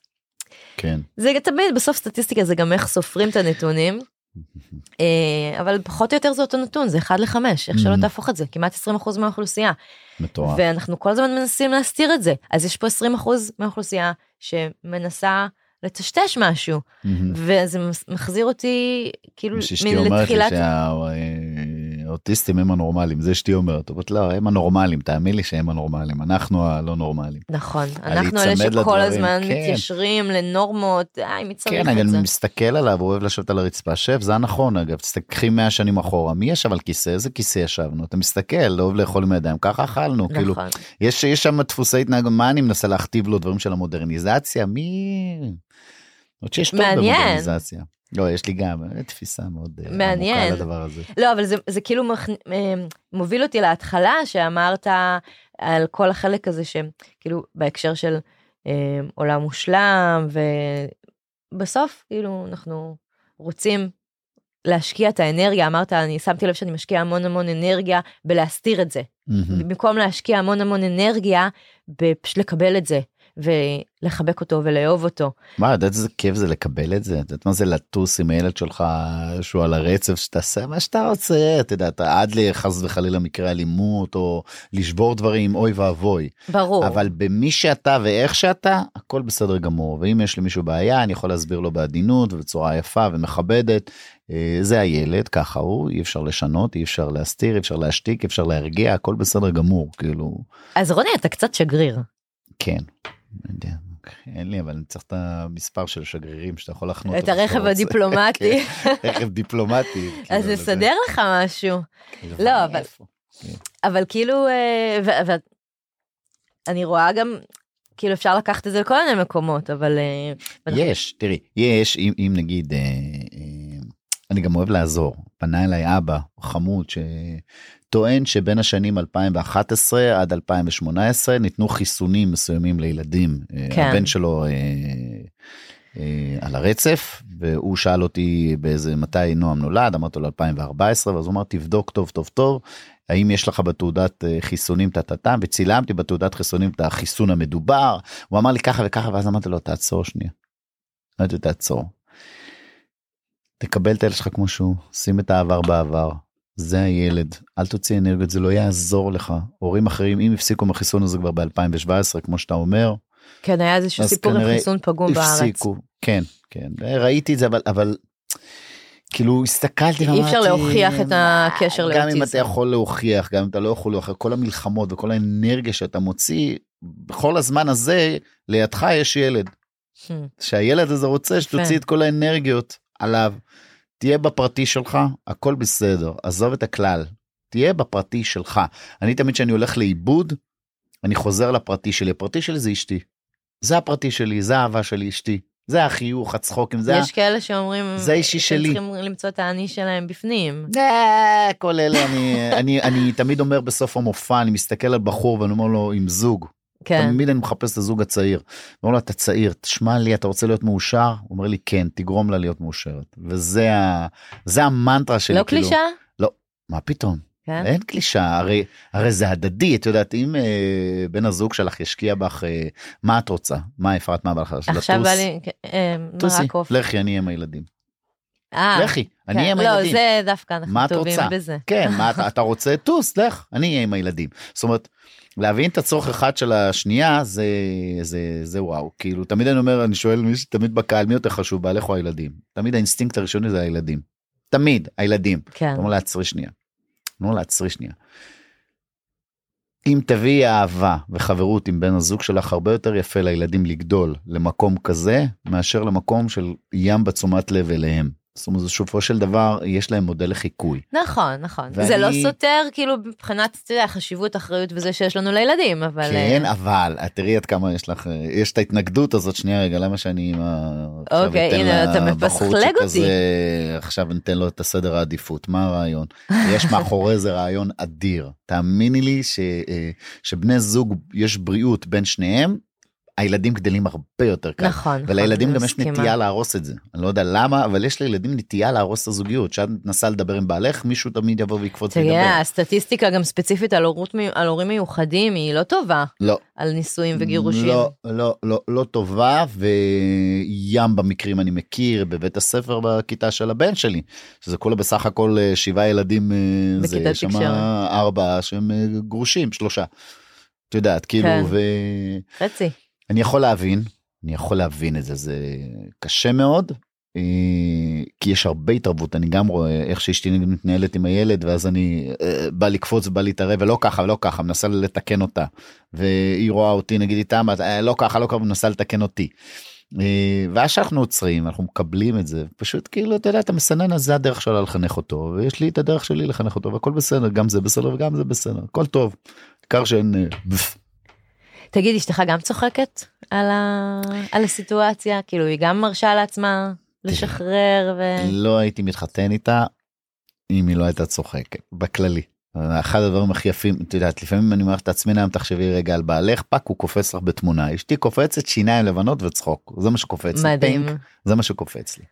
כן. זה תמיד בסוף סטטיסטיקה זה גם איך סופרים את הנתונים. אה, אבל פחות או יותר זה אותו נתון זה 1 ל-5 איך שלא Mhm. תהפוך את זה כמעט 20% מהאוכלוסייה מטורף. ואנחנו כל הזמן מנסים להסתיר את זה אז יש פה 20% מהאוכלוסייה שמנסה לטשטש משהו מהמם. וזה מחזיר אותי כאילו לי לתחילת שהאוטיסטים הם הנורמלים זה אשתי אומרת אבל לא הם הנורמלים תאמין לי שהם הנורמלים אנחנו הלא נורמלים. נכון אנחנו אלה שכל לדברים, הזמן כן. מתיישרים לנורמות אה, מי צריך כן את זה. אני מסתכל עליו הוא אוהב לשבת על הרצפה שב זה הנכון אגב תסתכלי 100 שנים אחורה מי ישב על כיסא איזה כיסא ישבנו אתה מסתכל אוהב לאכול עם הידיים ככה אכלנו כאילו נכון. יש יש שם דפוסי התנהגות מה אני מנסה להכתיב לו דברים של המודרניזציה מי. עוד שיש טוב. במודרניזציה. לא יש לי גם אה, תפיסה מאוד אה, מעניין. עמוקה לדבר הזה. לא, אבל זה, זה כאילו מכ... אה, מוביל אותי להתחלה שאמרת על כל החלק הזה שכאילו בהקשר של אה, עולם מושלם בסוף כאילו אנחנו רוצים להשקיע את האנרגיה אמרת אני שמתי לב שאני משקיע המון המון אנרגיה בלהסתיר את זה מהמם. במקום להשקיע המון המון אנרגיה בפשוט לקבל את זה ולחבק אותו ולאהוב אותו. מה, יודעת איזה כיף זה לקבל את זה? את יודעת מה זה לטוס עם הילד שלך שהוא על הרצף שתעשה מה שאתה רוצה, את יודעת, עד לחס וחלילה מקרה אלימות או לשבור דברים, אוי ואבוי. ברור. אבל במי שאתה ואיך שאתה, הכל בסדר גמור. ואם יש למישהו בעיה, אני יכול להסביר לו בעדינות ובצורה יפה ומכבדת. אה, זה הילד, ככה הוא, אי אפשר לשנות, אי אפשר להסתיר, אי אפשר להשתיק, אי אפשר להרגיע, הכל בסדר גמור, כאילו, אז רוני אתה קצת שגריר. כן. לא יודע, אין לי, אבל אני צריך את המספר של השגרירים שאתה יכול לחנות. את הרכב. הדיפלומטי. כן, רכב דיפלומטי. אז כאילו, נסדר לך משהו. כאילו, לא, אבל-? אבל כאילו אה, אני רואה גם כאילו אפשר לקחת את זה לכל מיני מקומות אבל אה, יש, תראי, יש, אם, נגיד, אה, אני גם אוהב לעזור. פנה אליי אבא חמוד שטוען שבין השנים 2011 עד 2018 ניתנו חיסונים מסוימים לילדים. כן. הבן שלו אה, אה, על הרצף, והוא שאל אותי באיזה מתי נועם נולד, אמרתי לו 2014, ואז הוא אמר תבדוק טוב טוב טוב. האם יש לך בתעודת אה, חיסונים טה-טה-טה וצילמתי בתעודת חיסונים את החיסון המדובר הוא אמר לי ככה וככה ואז אמרתי לו תעצור שנייה. אמרתי לו תעצור. תקבל את הילד שלך כמו שהוא שים את העבר בעבר זה הילד אל תוציא אנרגיות זה לא יעזור לך הורים אחרים אם הפסיקו מהחיסון הזה כבר ב2017 כמו שאתה אומר כן היה איזשהו סיפור עם חיסון פגום בארץ. הפסיקו כן כן ראיתי את זה אבל אבל. כאילו הסתכלתי אי אפשר להוכיח את הקשר גם אם לאוטיזם. אתה יכול להוכיח גם אם אתה לא יכול להוכיח כל המלחמות וכל האנרגיה שאתה מוציא בכל הזמן הזה לידך יש ילד Hmm. שהילד הזה רוצה. שתוציא את כל האנרגיות עליו. תהיה בפרטי שלך הכל בסדר עזוב את הכלל תהיה בפרטי שלך אני תמיד כשאני הולך לאיבוד אני חוזר לפרטי שלי הפרטי שלי זה אשתי. זה הפרטי שלי זה האהבה שלי אשתי זה החיוך הצחוקים זה יש כאלה שאומרים זה האישי שהם שלי. צריכים למצוא את האני שלהם בפנים. כל אלה אני אני אני תמיד אומר בסוף המופע אני מסתכל על בחור ואני אומר לו עם זוג כן. תמיד אני מחפש את הזוג הצעיר. אומר לו אתה צעיר תשמע לי אתה רוצה להיות מאושר הוא אומר לי כן תגרום לה להיות מאושרת וזה ה... זה המנטרה שלי לא כאילו, קלישה? מה פתאום כן. אין קלישה הרי הרי זה הדדי את יודעת אם אה, בן הזוג שלך ישקיע בך אה, מה את רוצה מה אפרת מה בא לך עכשיו? בא לי אה, טוסי. לכי אני אהיה עם הילדים. אה, לכי אני כן. אהיה עם לא הילדים. זה דווקא אנחנו טובים? בזה. כן, מה אתה, אתה רוצה טוס, לך, אני אהיה עם הילדים. זאת אומרת, להבין את הצורך אחד של השנייה זה זה זה וואו כאילו תמיד אני אומר אני שואל מי שתמיד בקהל מי יותר חשוב בעלך או הילדים תמיד האינסטינקט הראשוני זה הילדים תמיד הילדים כן. אומר לה עצרי שנייה. אומר לה עצרי שנייה. אם תביאי אהבה וחברות עם בן הזוג שלך הרבה יותר יפה לילדים לגדול למקום כזה מאשר למקום של ים בתשומת לב אליהם. זאת אומרת בסופו של דבר יש להם מודל לחיקוי. נכון נכון ואני- זה לא סותר כאילו מבחינת אתה יודע, חשיבות אחריות וזה שיש לנו לילדים אבל כן אה, אבל את תראי עד כמה יש לך אה, יש את ההתנגדות הזאת שנייה רגע למה שאני עם ה... אוקיי, הנה, אתה מפסחלג אותי. עכשיו ניתן לו את הסדר העדיפות מה הרעיון יש מאחורי זה רעיון אדיר תאמיני לי ש, אה, שבני זוג יש בריאות בין שניהם הילדים גדלים הרבה יותר קל. נכון נכון, ולילדים אני גם יש מסכימה. נטייה להרוס את זה אני לא יודע למה אבל יש לילדים נטייה להרוס את הזוגיות שאת מנסה לדבר עם בעלך מישהו תמיד יבוא ויקפוץ תראה, וידבר. הסטטיסטיקה גם ספציפית על הורות על הורים מיוחדים היא לא טובה לא על נישואים וגירושים. לא, לא, לא, לא טובה וים במקרים אני מכיר בבית הספר בכיתה של הבן שלי שזה כולה בסך הכל אה, שבעה ילדים אה, זה בכיתת שם. ארבעה שהם אה, גרושים שלושה. את יודעת כאילו כן. ואני חצי. יכול להבין אני יכול להבין את זה זה קשה מאוד. אה, כי יש הרבה התערבות אני גם רואה איך שאשתי מתנהלת עם הילד ואז אני אה, בא לקפוץ ובא להתערב ולא ככה ולא ככה מנסה לתקן אותה והיא רואה אותי נגיד איתה "מה, אה, לא ככה לא ככה מנסה לתקן אותי. ואז שאנחנו עוצרים אנחנו מקבלים את זה פשוט כאילו אתה יודע אתה מסנן אז זה הדרך שלה לחנך אותו ויש לי את הדרך שלי לחנך אותו והכל בסדר גם זה בסדר וגם זה בסדר הכל טוב. העיקר שאין. תגיד אשתך גם צוחקת על ה- על הסיטואציה? כאילו היא גם מרשה לעצמה לשחרר ו... לא הייתי מתחתן איתה אם היא לא הייתה צוחקת בכללי. אחד הדברים הכי יפים, את יודעת, לפעמים אני אומר לך, תעצמי היום תחשבי רגע על בעלך, fuck הוא קופץ לך בתמונה, אשתי קופצת שיניים לבנות וצחוק, זה מה שקופץ לי, מדהים. ping, זה מה שקופץ לי.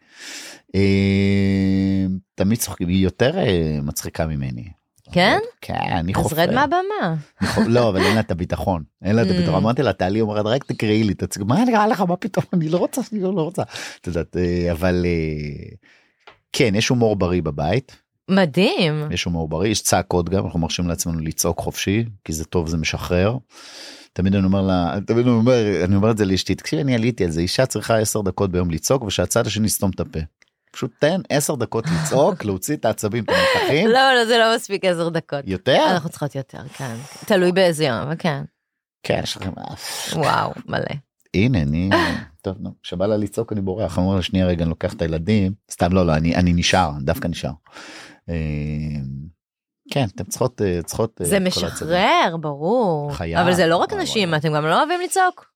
אה, תמיד צוחקים, היא יותר אה, מצחיקה ממני. כן? כן, אני אז חופר. רד מהבמה. לא, אבל אין לה את הביטחון, אין לה את Mm. הביטחון, אמרתי לה, תעלי, אומרת, רק תקראי לי, תציג, מה נראה לך, מה פתאום, אני לא רוצה, אני לא לא רוצה. את יודעת, אה, אבל אה, כן, יש הומור בריא בבית. מדהים. יש הומור בריא, יש צעקות גם, אנחנו מרשים לעצמנו לצעוק חופשי, כי זה טוב, זה משחרר. תמיד אני אומר לה, תמיד אני אומר, אני אומר את זה לאשתי, תקשיבי, אני עליתי על זה, אישה צריכה 10 דקות ביום לצעוק, ושהצד השני יסתום את הפה. פשוט תן 10 דקות לצעוק, להוציא את העצבים, את המתחים, לא, לא, זה לא מספיק עשר דקות. יותר? אנחנו צריכות יותר, כן. תלוי באיזה יום, אבל כן. כן, יש לכם... וואו, מלא. הנה, אני... טוב, נו, כשבא לה לצעוק אני בורח, אומר לה, שנייה רגע, אני לוקח את הילדים, סתם לא, לא, אני אני נשאר, דווקא נשאר. אה, כן, אתם צריכות, אה, צריכות... אה, זה. משחרר, ברור. חייב. אבל זה לא רק נשים. אתם גם לא אוהבים לצעוק?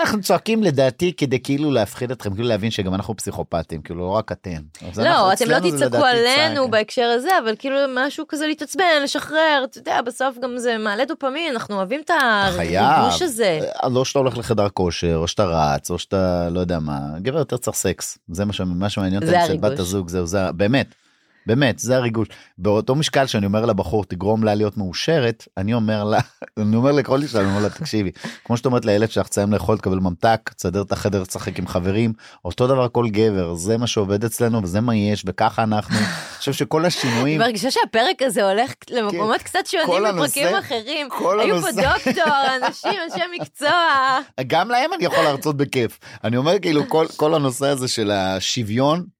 אנחנו צועקים לדעתי כדי כאילו להפחיד אתכם כאילו להבין שגם אנחנו פסיכופטים כאילו לא רק אתם. לא, אתם לא אצלנו זה תצעקו עלינו. בהקשר הזה, אבל כאילו משהו כזה להתעצבן, לשחרר, אתה יודע, בסוף גם זה מעלה דופמין, אנחנו אוהבים את. הריגוש הזה. אה, לא שאתה הולך לחדר כושר או שאתה רץ או שאתה לא יודע מה גבר יותר צריך סקס זה מה שמעניין אותם של הריגוש. בת הזוג זהו זה באמת. באמת זה הריגוש באותו משקל שאני אומר לבחור תגרום לה להיות מאושרת אני אומר לה אני אומר לכל אישה אני אומר לה תקשיבי כמו שאת אומרת לילד שלך תסיים לאכול תקבל ממתק תסדר את החדר לשחק עם חברים אותו דבר כל גבר זה מה שעובד אצלנו וזה מה יש וככה אנחנו. אני חושב שכל השינויים אני מרגישה שהפרק הזה הולך למקומות קצת שונים מפרקים אחרים. היו פה דוקטור, אנשים, אנשי מקצוע. גם להם אני יכול להרצות בכיף. אני אומר כאילו כל הנושא הזה של השוויון,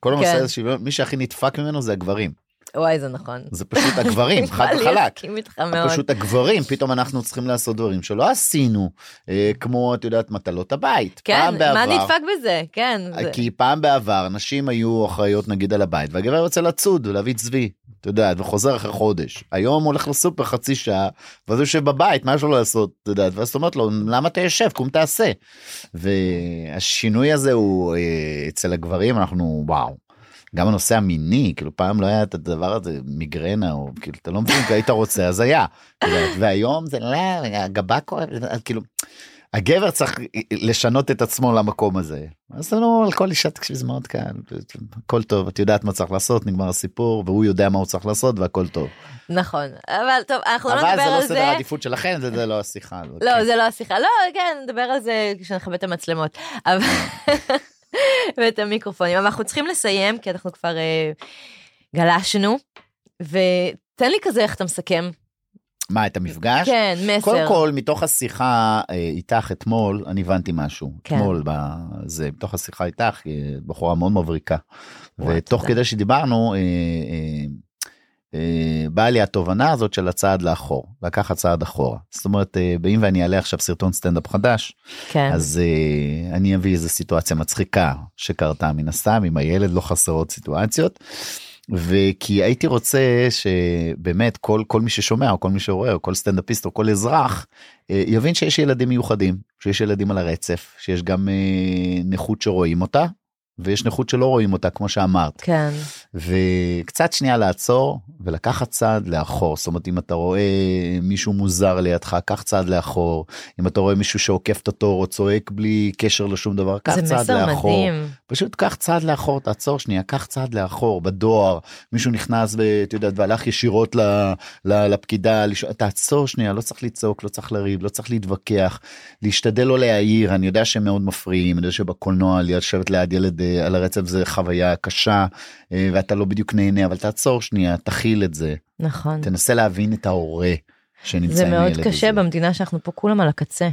כל הנושא כן. הזה מי שהכי נדפק ממנו זה הגברים. וואי, זה נכון. זה פשוט הגברים, חד וחלק. להסכים איתך מאוד. פשוט הגברים, פתאום אנחנו צריכים לעשות דברים שלא עשינו, אה, כמו את יודעת מטלות הבית. כן, פעם מה בעבר, נדפק בזה? כן. זה- כי פעם בעבר נשים היו אחראיות נגיד על הבית והגבר יוצא לצוד ולהביא צבי. את יודעת וחוזר אחרי חודש היום הולך לסופר חצי שעה ואז הוא יושב בבית מה יש לו לעשות את יודעת ואז אומרת לו למה אתה יושב קום תעשה. והשינוי הזה הוא אה, אצל הגברים אנחנו וואו. גם הנושא המיני כאילו פעם לא היה את הדבר הזה מיגרנה או כאילו אתה לא מבין היית רוצה אז היה. יודעת, והיום זה לא הגבה כואב אז כאילו. הגבר צריך לשנות את עצמו למקום הזה. אז לא על כל אישה תקשיב זה מאוד קל הכל טוב את יודעת מה צריך לעשות נגמר הסיפור והוא יודע מה הוא צריך לעשות והכל טוב. נכון, אבל טוב, אנחנו לא אבל נדבר זה לא על סדר זה. העדיפות שלכם זה זה לא השיחה. לא, כן. זה לא השיחה. לא, כן, נדבר על זה כשנכבה את המצלמות. ואת המיקרופונים. אבל אנחנו צריכים לסיים, כי אנחנו כבר אה, גלשנו. ותן לי כזה איך אתה מסכם. מה את המפגש? כן, מסר. קודם כל מתוך השיחה אה, איתך אתמול אני הבנתי משהו כן. אתמול בזה מתוך השיחה איתך היא בחורה מאוד מבריקה ותוך תודה. כדי שדיברנו אה, אה, אה, באה לי התובנה הזאת של הצעד לאחור לקחת צעד אחורה זאת אומרת אה, באם ואני אעלה עכשיו סרטון סטנדאפ חדש כן. אז אה, אני אביא איזה סיטואציה מצחיקה שקרתה מן הסתם עם הילד לא חסרות סיטואציות. וכי הייתי רוצה שבאמת כל כל מי ששומע או כל מי שרואה או כל סטנדאפיסט או כל אזרח אה, יבין שיש ילדים מיוחדים שיש ילדים על הרצף שיש גם אה, נכות שרואים אותה ויש נכות שלא רואים אותה כמו שאמרת כן. וקצת שנייה לעצור ולקחת צעד לאחור זאת אומרת אם אתה רואה מישהו מוזר לידך קח צעד לאחור אם אתה רואה מישהו שעוקף את התור או צועק בלי קשר לשום דבר קח זה צעד מסר לאחור מדהים. פשוט קח צעד לאחור תעצור שנייה קח צעד לאחור בדואר מישהו נכנס ואת יודעת והלך ישירות ל, ל, לפקידה לשאול- תעצור שנייה לא צריך לצעוק לא צריך לריב לא צריך להתווכח להשתדל לא להעיר אני יודע שהם מאוד מפריעים אני יודע שבקולנוע לשבת ליד ילד אה, על הרצף זה חוויה קשה אה, ואתה לא בדיוק נהנה אבל תעצור שנייה תכיל את זה נכון. תנסה להבין את ההורה שנמצא זה עם מאוד הילד קשה הזה. במדינה שאנחנו פה כולם על הקצה.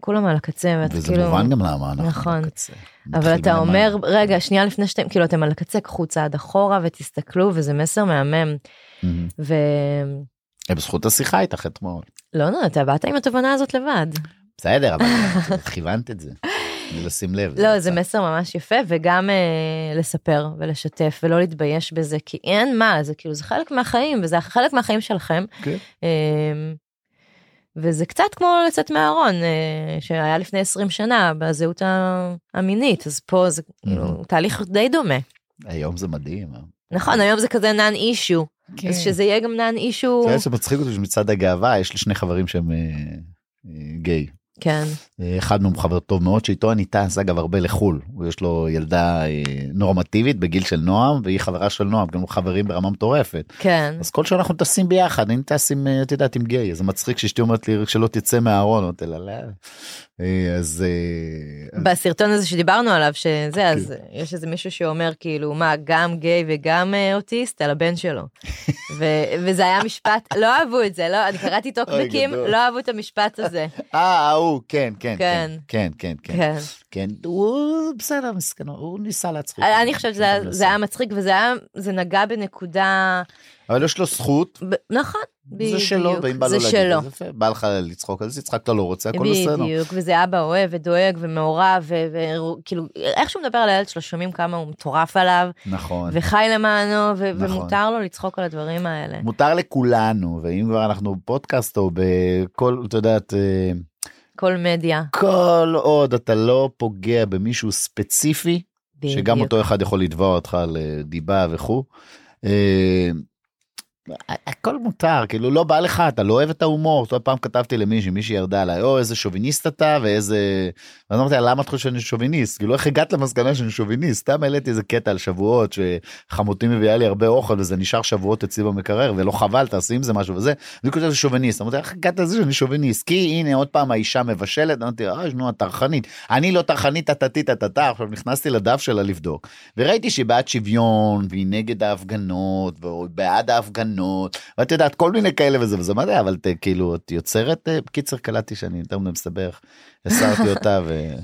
כולם על הקצה, ואתה וזה כאילו... מובן גם למה אנחנו נכון. בקצה. אבל מתחיל אתה. אומר, רגע, שנייה לפני שאתם, כאילו, אתם על הקצה, קחו צעד אחורה ותסתכלו, וזה מסר מהמם. מהמם. ולא, אה, בזכות השיחה איתך אתמול. לא, אתה באת עם התובנה הזאת לבד. בסדר אבל כיוונת את זה. לשים לב. לא, זה. מסר ממש יפה, וגם אה, לספר ולשתף ולא להתבייש בזה, כי אין מה, זה כאילו, זה חלק מהחיים, וזה חלק מהחיים שלכם. כן. אה, וזה קצת כמו לצאת מהארון, אה, שהיה לפני 20 שנה, בזהות המינית, אז פה זה כאילו תהליך די דומה. היום זה מדהים. נכון, היום זה כזה נאן אישו. אז שזה יהיה גם נאן אישו. זה שמצחיק אותי שמצד הגאווה יש לי שני חברים שהם אה, אה, גיי. כן. אה, אחד מהם חבר טוב מאוד שאיתו אני טס אגב הרבה לחול יש לו ילדה אה, נורמטיבית בגיל של נועם והיא חברה של נועם גם חברים ברמה מטורפת כן. אז כל שנה אנחנו טסים ביחד אני טס עם אה, את יודעת עם גיי זה מצחיק שאשתי אומרת לי שלא תצא מהארון אמרתי לה, "לא." אז בסרטון הזה שדיברנו עליו שזה כן. אז יש איזה מישהו שאומר כאילו מה גם גיי וגם אוטיסט על הבן שלו. ו- וזה היה משפט לא אהבו את זה לא אני קראתי טוקבקים. לא אהבו את המשפט הזה. אה ההוא כן כן כן. כן כן כן כן. כן הוא בסדר מסכן הוא ניסה להצחיק. אני חושבת שזה היה- זה היה מצחיק וזה היה זה נגע בנקודה אבל יש לו זכות נכון. זה שלו בדיוק, ואם בא לו זה להגיד. אז יפה. בא לך לצחוק על זה הצחקת לא רוצה הכל בסדר. בדיוק, וזה אבא אוהב ודואג ומעורב, וכאילו, איך שהוא מדבר על הילד שלו, שומעים כמה הוא מטורף עליו, נכון. וחי למענו, נכון. ומותר לו לצחוק על הדברים האלה. מותר לכולנו ואם כבר אנחנו בפודקאסט או בכל את יודעת אה, כל מדיה. כל עוד אתה לא פוגע במישהו ספציפי שגם בדיוק. אותו אחד יכול לתבוע אותך על אה, דיבה וכו'. אה, הכל מותר כאילו לא בא לך אתה לא אוהב את ההומור. עוד פעם כתבתי למישהי מישהי ירדה עליי או איזה שוביניסט אתה ואיזה ואז אמרתי למה את חושבת שאני שוביניסט? כאילו איך הגעת למסקנה שאני שוביניסט? סתם העליתי איזה קטע על שבועות שחמותי מביאה לי הרבה אוכל וזה נשאר שבועות אצלי במקרר ולא חבל תעשי עם זה משהו וזה. אני כותב שוביניסט אמרתי איך הגעת לזה שאני שוביניסט? כי הנה עוד פעם האישה מבשלת אמרתי אוי נו את טרחנית. אני לא טרחנית טטטי טטטה עכשיו נכנסתי לדף שלה לבדוק. וראיתי שהיא בעד שוויון והיא נגד ההפגנות והיא בעד ההפגנות ואת יודעת כל מיני כאלה וזה וזה מה זה אבל ת, כאילו את יוצרת אה, בקיצר קלטתי שאני יותר מדי מסתבך הסרתי אותה ו...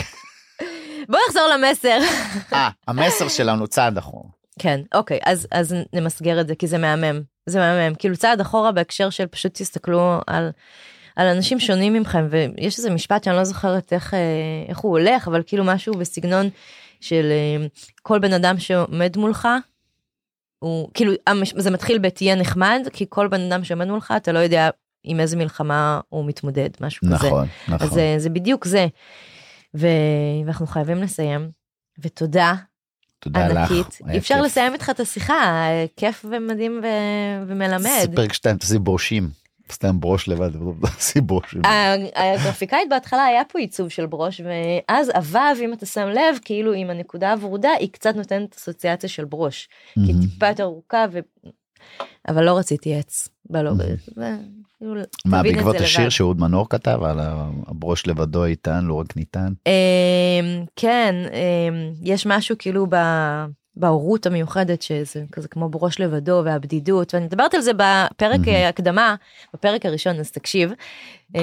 בוא נחזור למסר. אה המסר שלנו צעד אחורה. כן, אוקיי, אז, אז נמסגר את זה, כי זה מהמם. זה מהמם. כאילו צעד אחורה בהקשר של פשוט תסתכלו על, על אנשים שונים ממכם, ויש איזה משפט שאני לא זוכרת איך, אה, איך הוא הולך, אבל כאילו משהו בסגנון של אה, כל בן אדם שעומד מולך, הוא כאילו זה מתחיל בתהיה נחמד, כי כל בן אדם שעומד מולך אתה לא יודע עם איזה מלחמה הוא מתמודד, משהו כזה. נכון אז נכון. זה, זה בדיוק זה. ו... ואנחנו חייבים לסיים. ותודה תודה לך. ענקית. אי אפשר כיף. לסיים איתך את השיחה, כיף ומדהים ו... ומלמד. זה פרק 2 תעשי ברושים. סתם ברוש לבד ברושים. ה- הגרפיקאית בהתחלה היה פה עיצוב של ברוש ואז הוו אם אתה שם לב כאילו עם הנקודה הוורודה היא קצת נותנת אסוציאציה של ברוש. כי היא טיפה יותר ארוכה. אבל לא רציתי עץ. בלוגו. ו- כאילו, מה בעקבות השיר לבד. שאהוד מנור כתב על הברוש לבדו איתן לא רק ניתן. אמ, כן, אמ, יש משהו כאילו ב- בהורות המיוחדת שזה כזה כמו בראש לבדו והבדידות ואני מדברת על זה בפרק. אה, הקדמה בפרק הראשון אז תקשיב. אמ,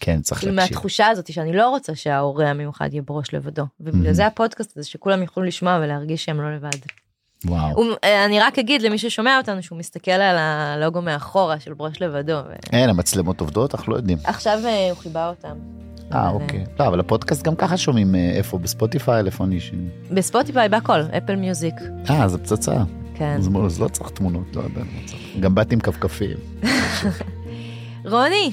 כן צריך להקשיב. מהתחושה הזאת שאני לא רוצה שההורה המיוחד יהיה בראש לבדו ובגלל מהמם. זה הפודקאסט הזה שכולם יוכלו לשמוע ולהרגיש שהם לא לבד. וואו. הוא- אה, אני רק אגיד למי ששומע אותנו שהוא מסתכל על הלוגו מאחורה של בראש לבדו. ו- אין המצלמות עובדות אנחנו לא יודעים. עכשיו אה, הוא חיבה אותם. אה אבל, אוקיי. לא אבל הפודקאסט גם ככה שומעים אה, איפה בספוטיפיי אני ש... בספוטיפיי בהכל אפל מיוזיק. אה זה פצצה. כן. אז אז לא צריך תמונות לא יודע. לא צריך. גם באתי עם כפכפים. רוני,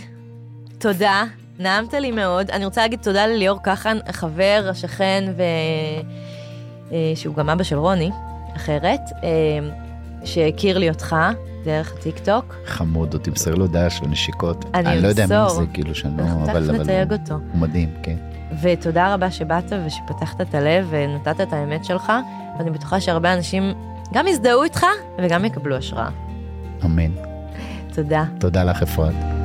תודה, נעמת לי מאוד. אני רוצה להגיד תודה לליאור כחן, החבר, השכן, ו... אה, שהוא גם אבא של רוני, אחרת, אה, שהכיר לי אותך דרך הטיק טוק. חמוד אותי תמסר לו הודעה של נשיקות. אני לא יודע מי אמסור. זה כאילו שאני לא אבל תכף נתייג הוא אותו. הוא מדהים כן. ותודה רבה שבאת ושפתחת את הלב ונתת את האמת שלך, ואני בטוחה שהרבה אנשים גם יזדהו איתך וגם יקבלו השראה. אמן. תודה. תודה לך אפרת.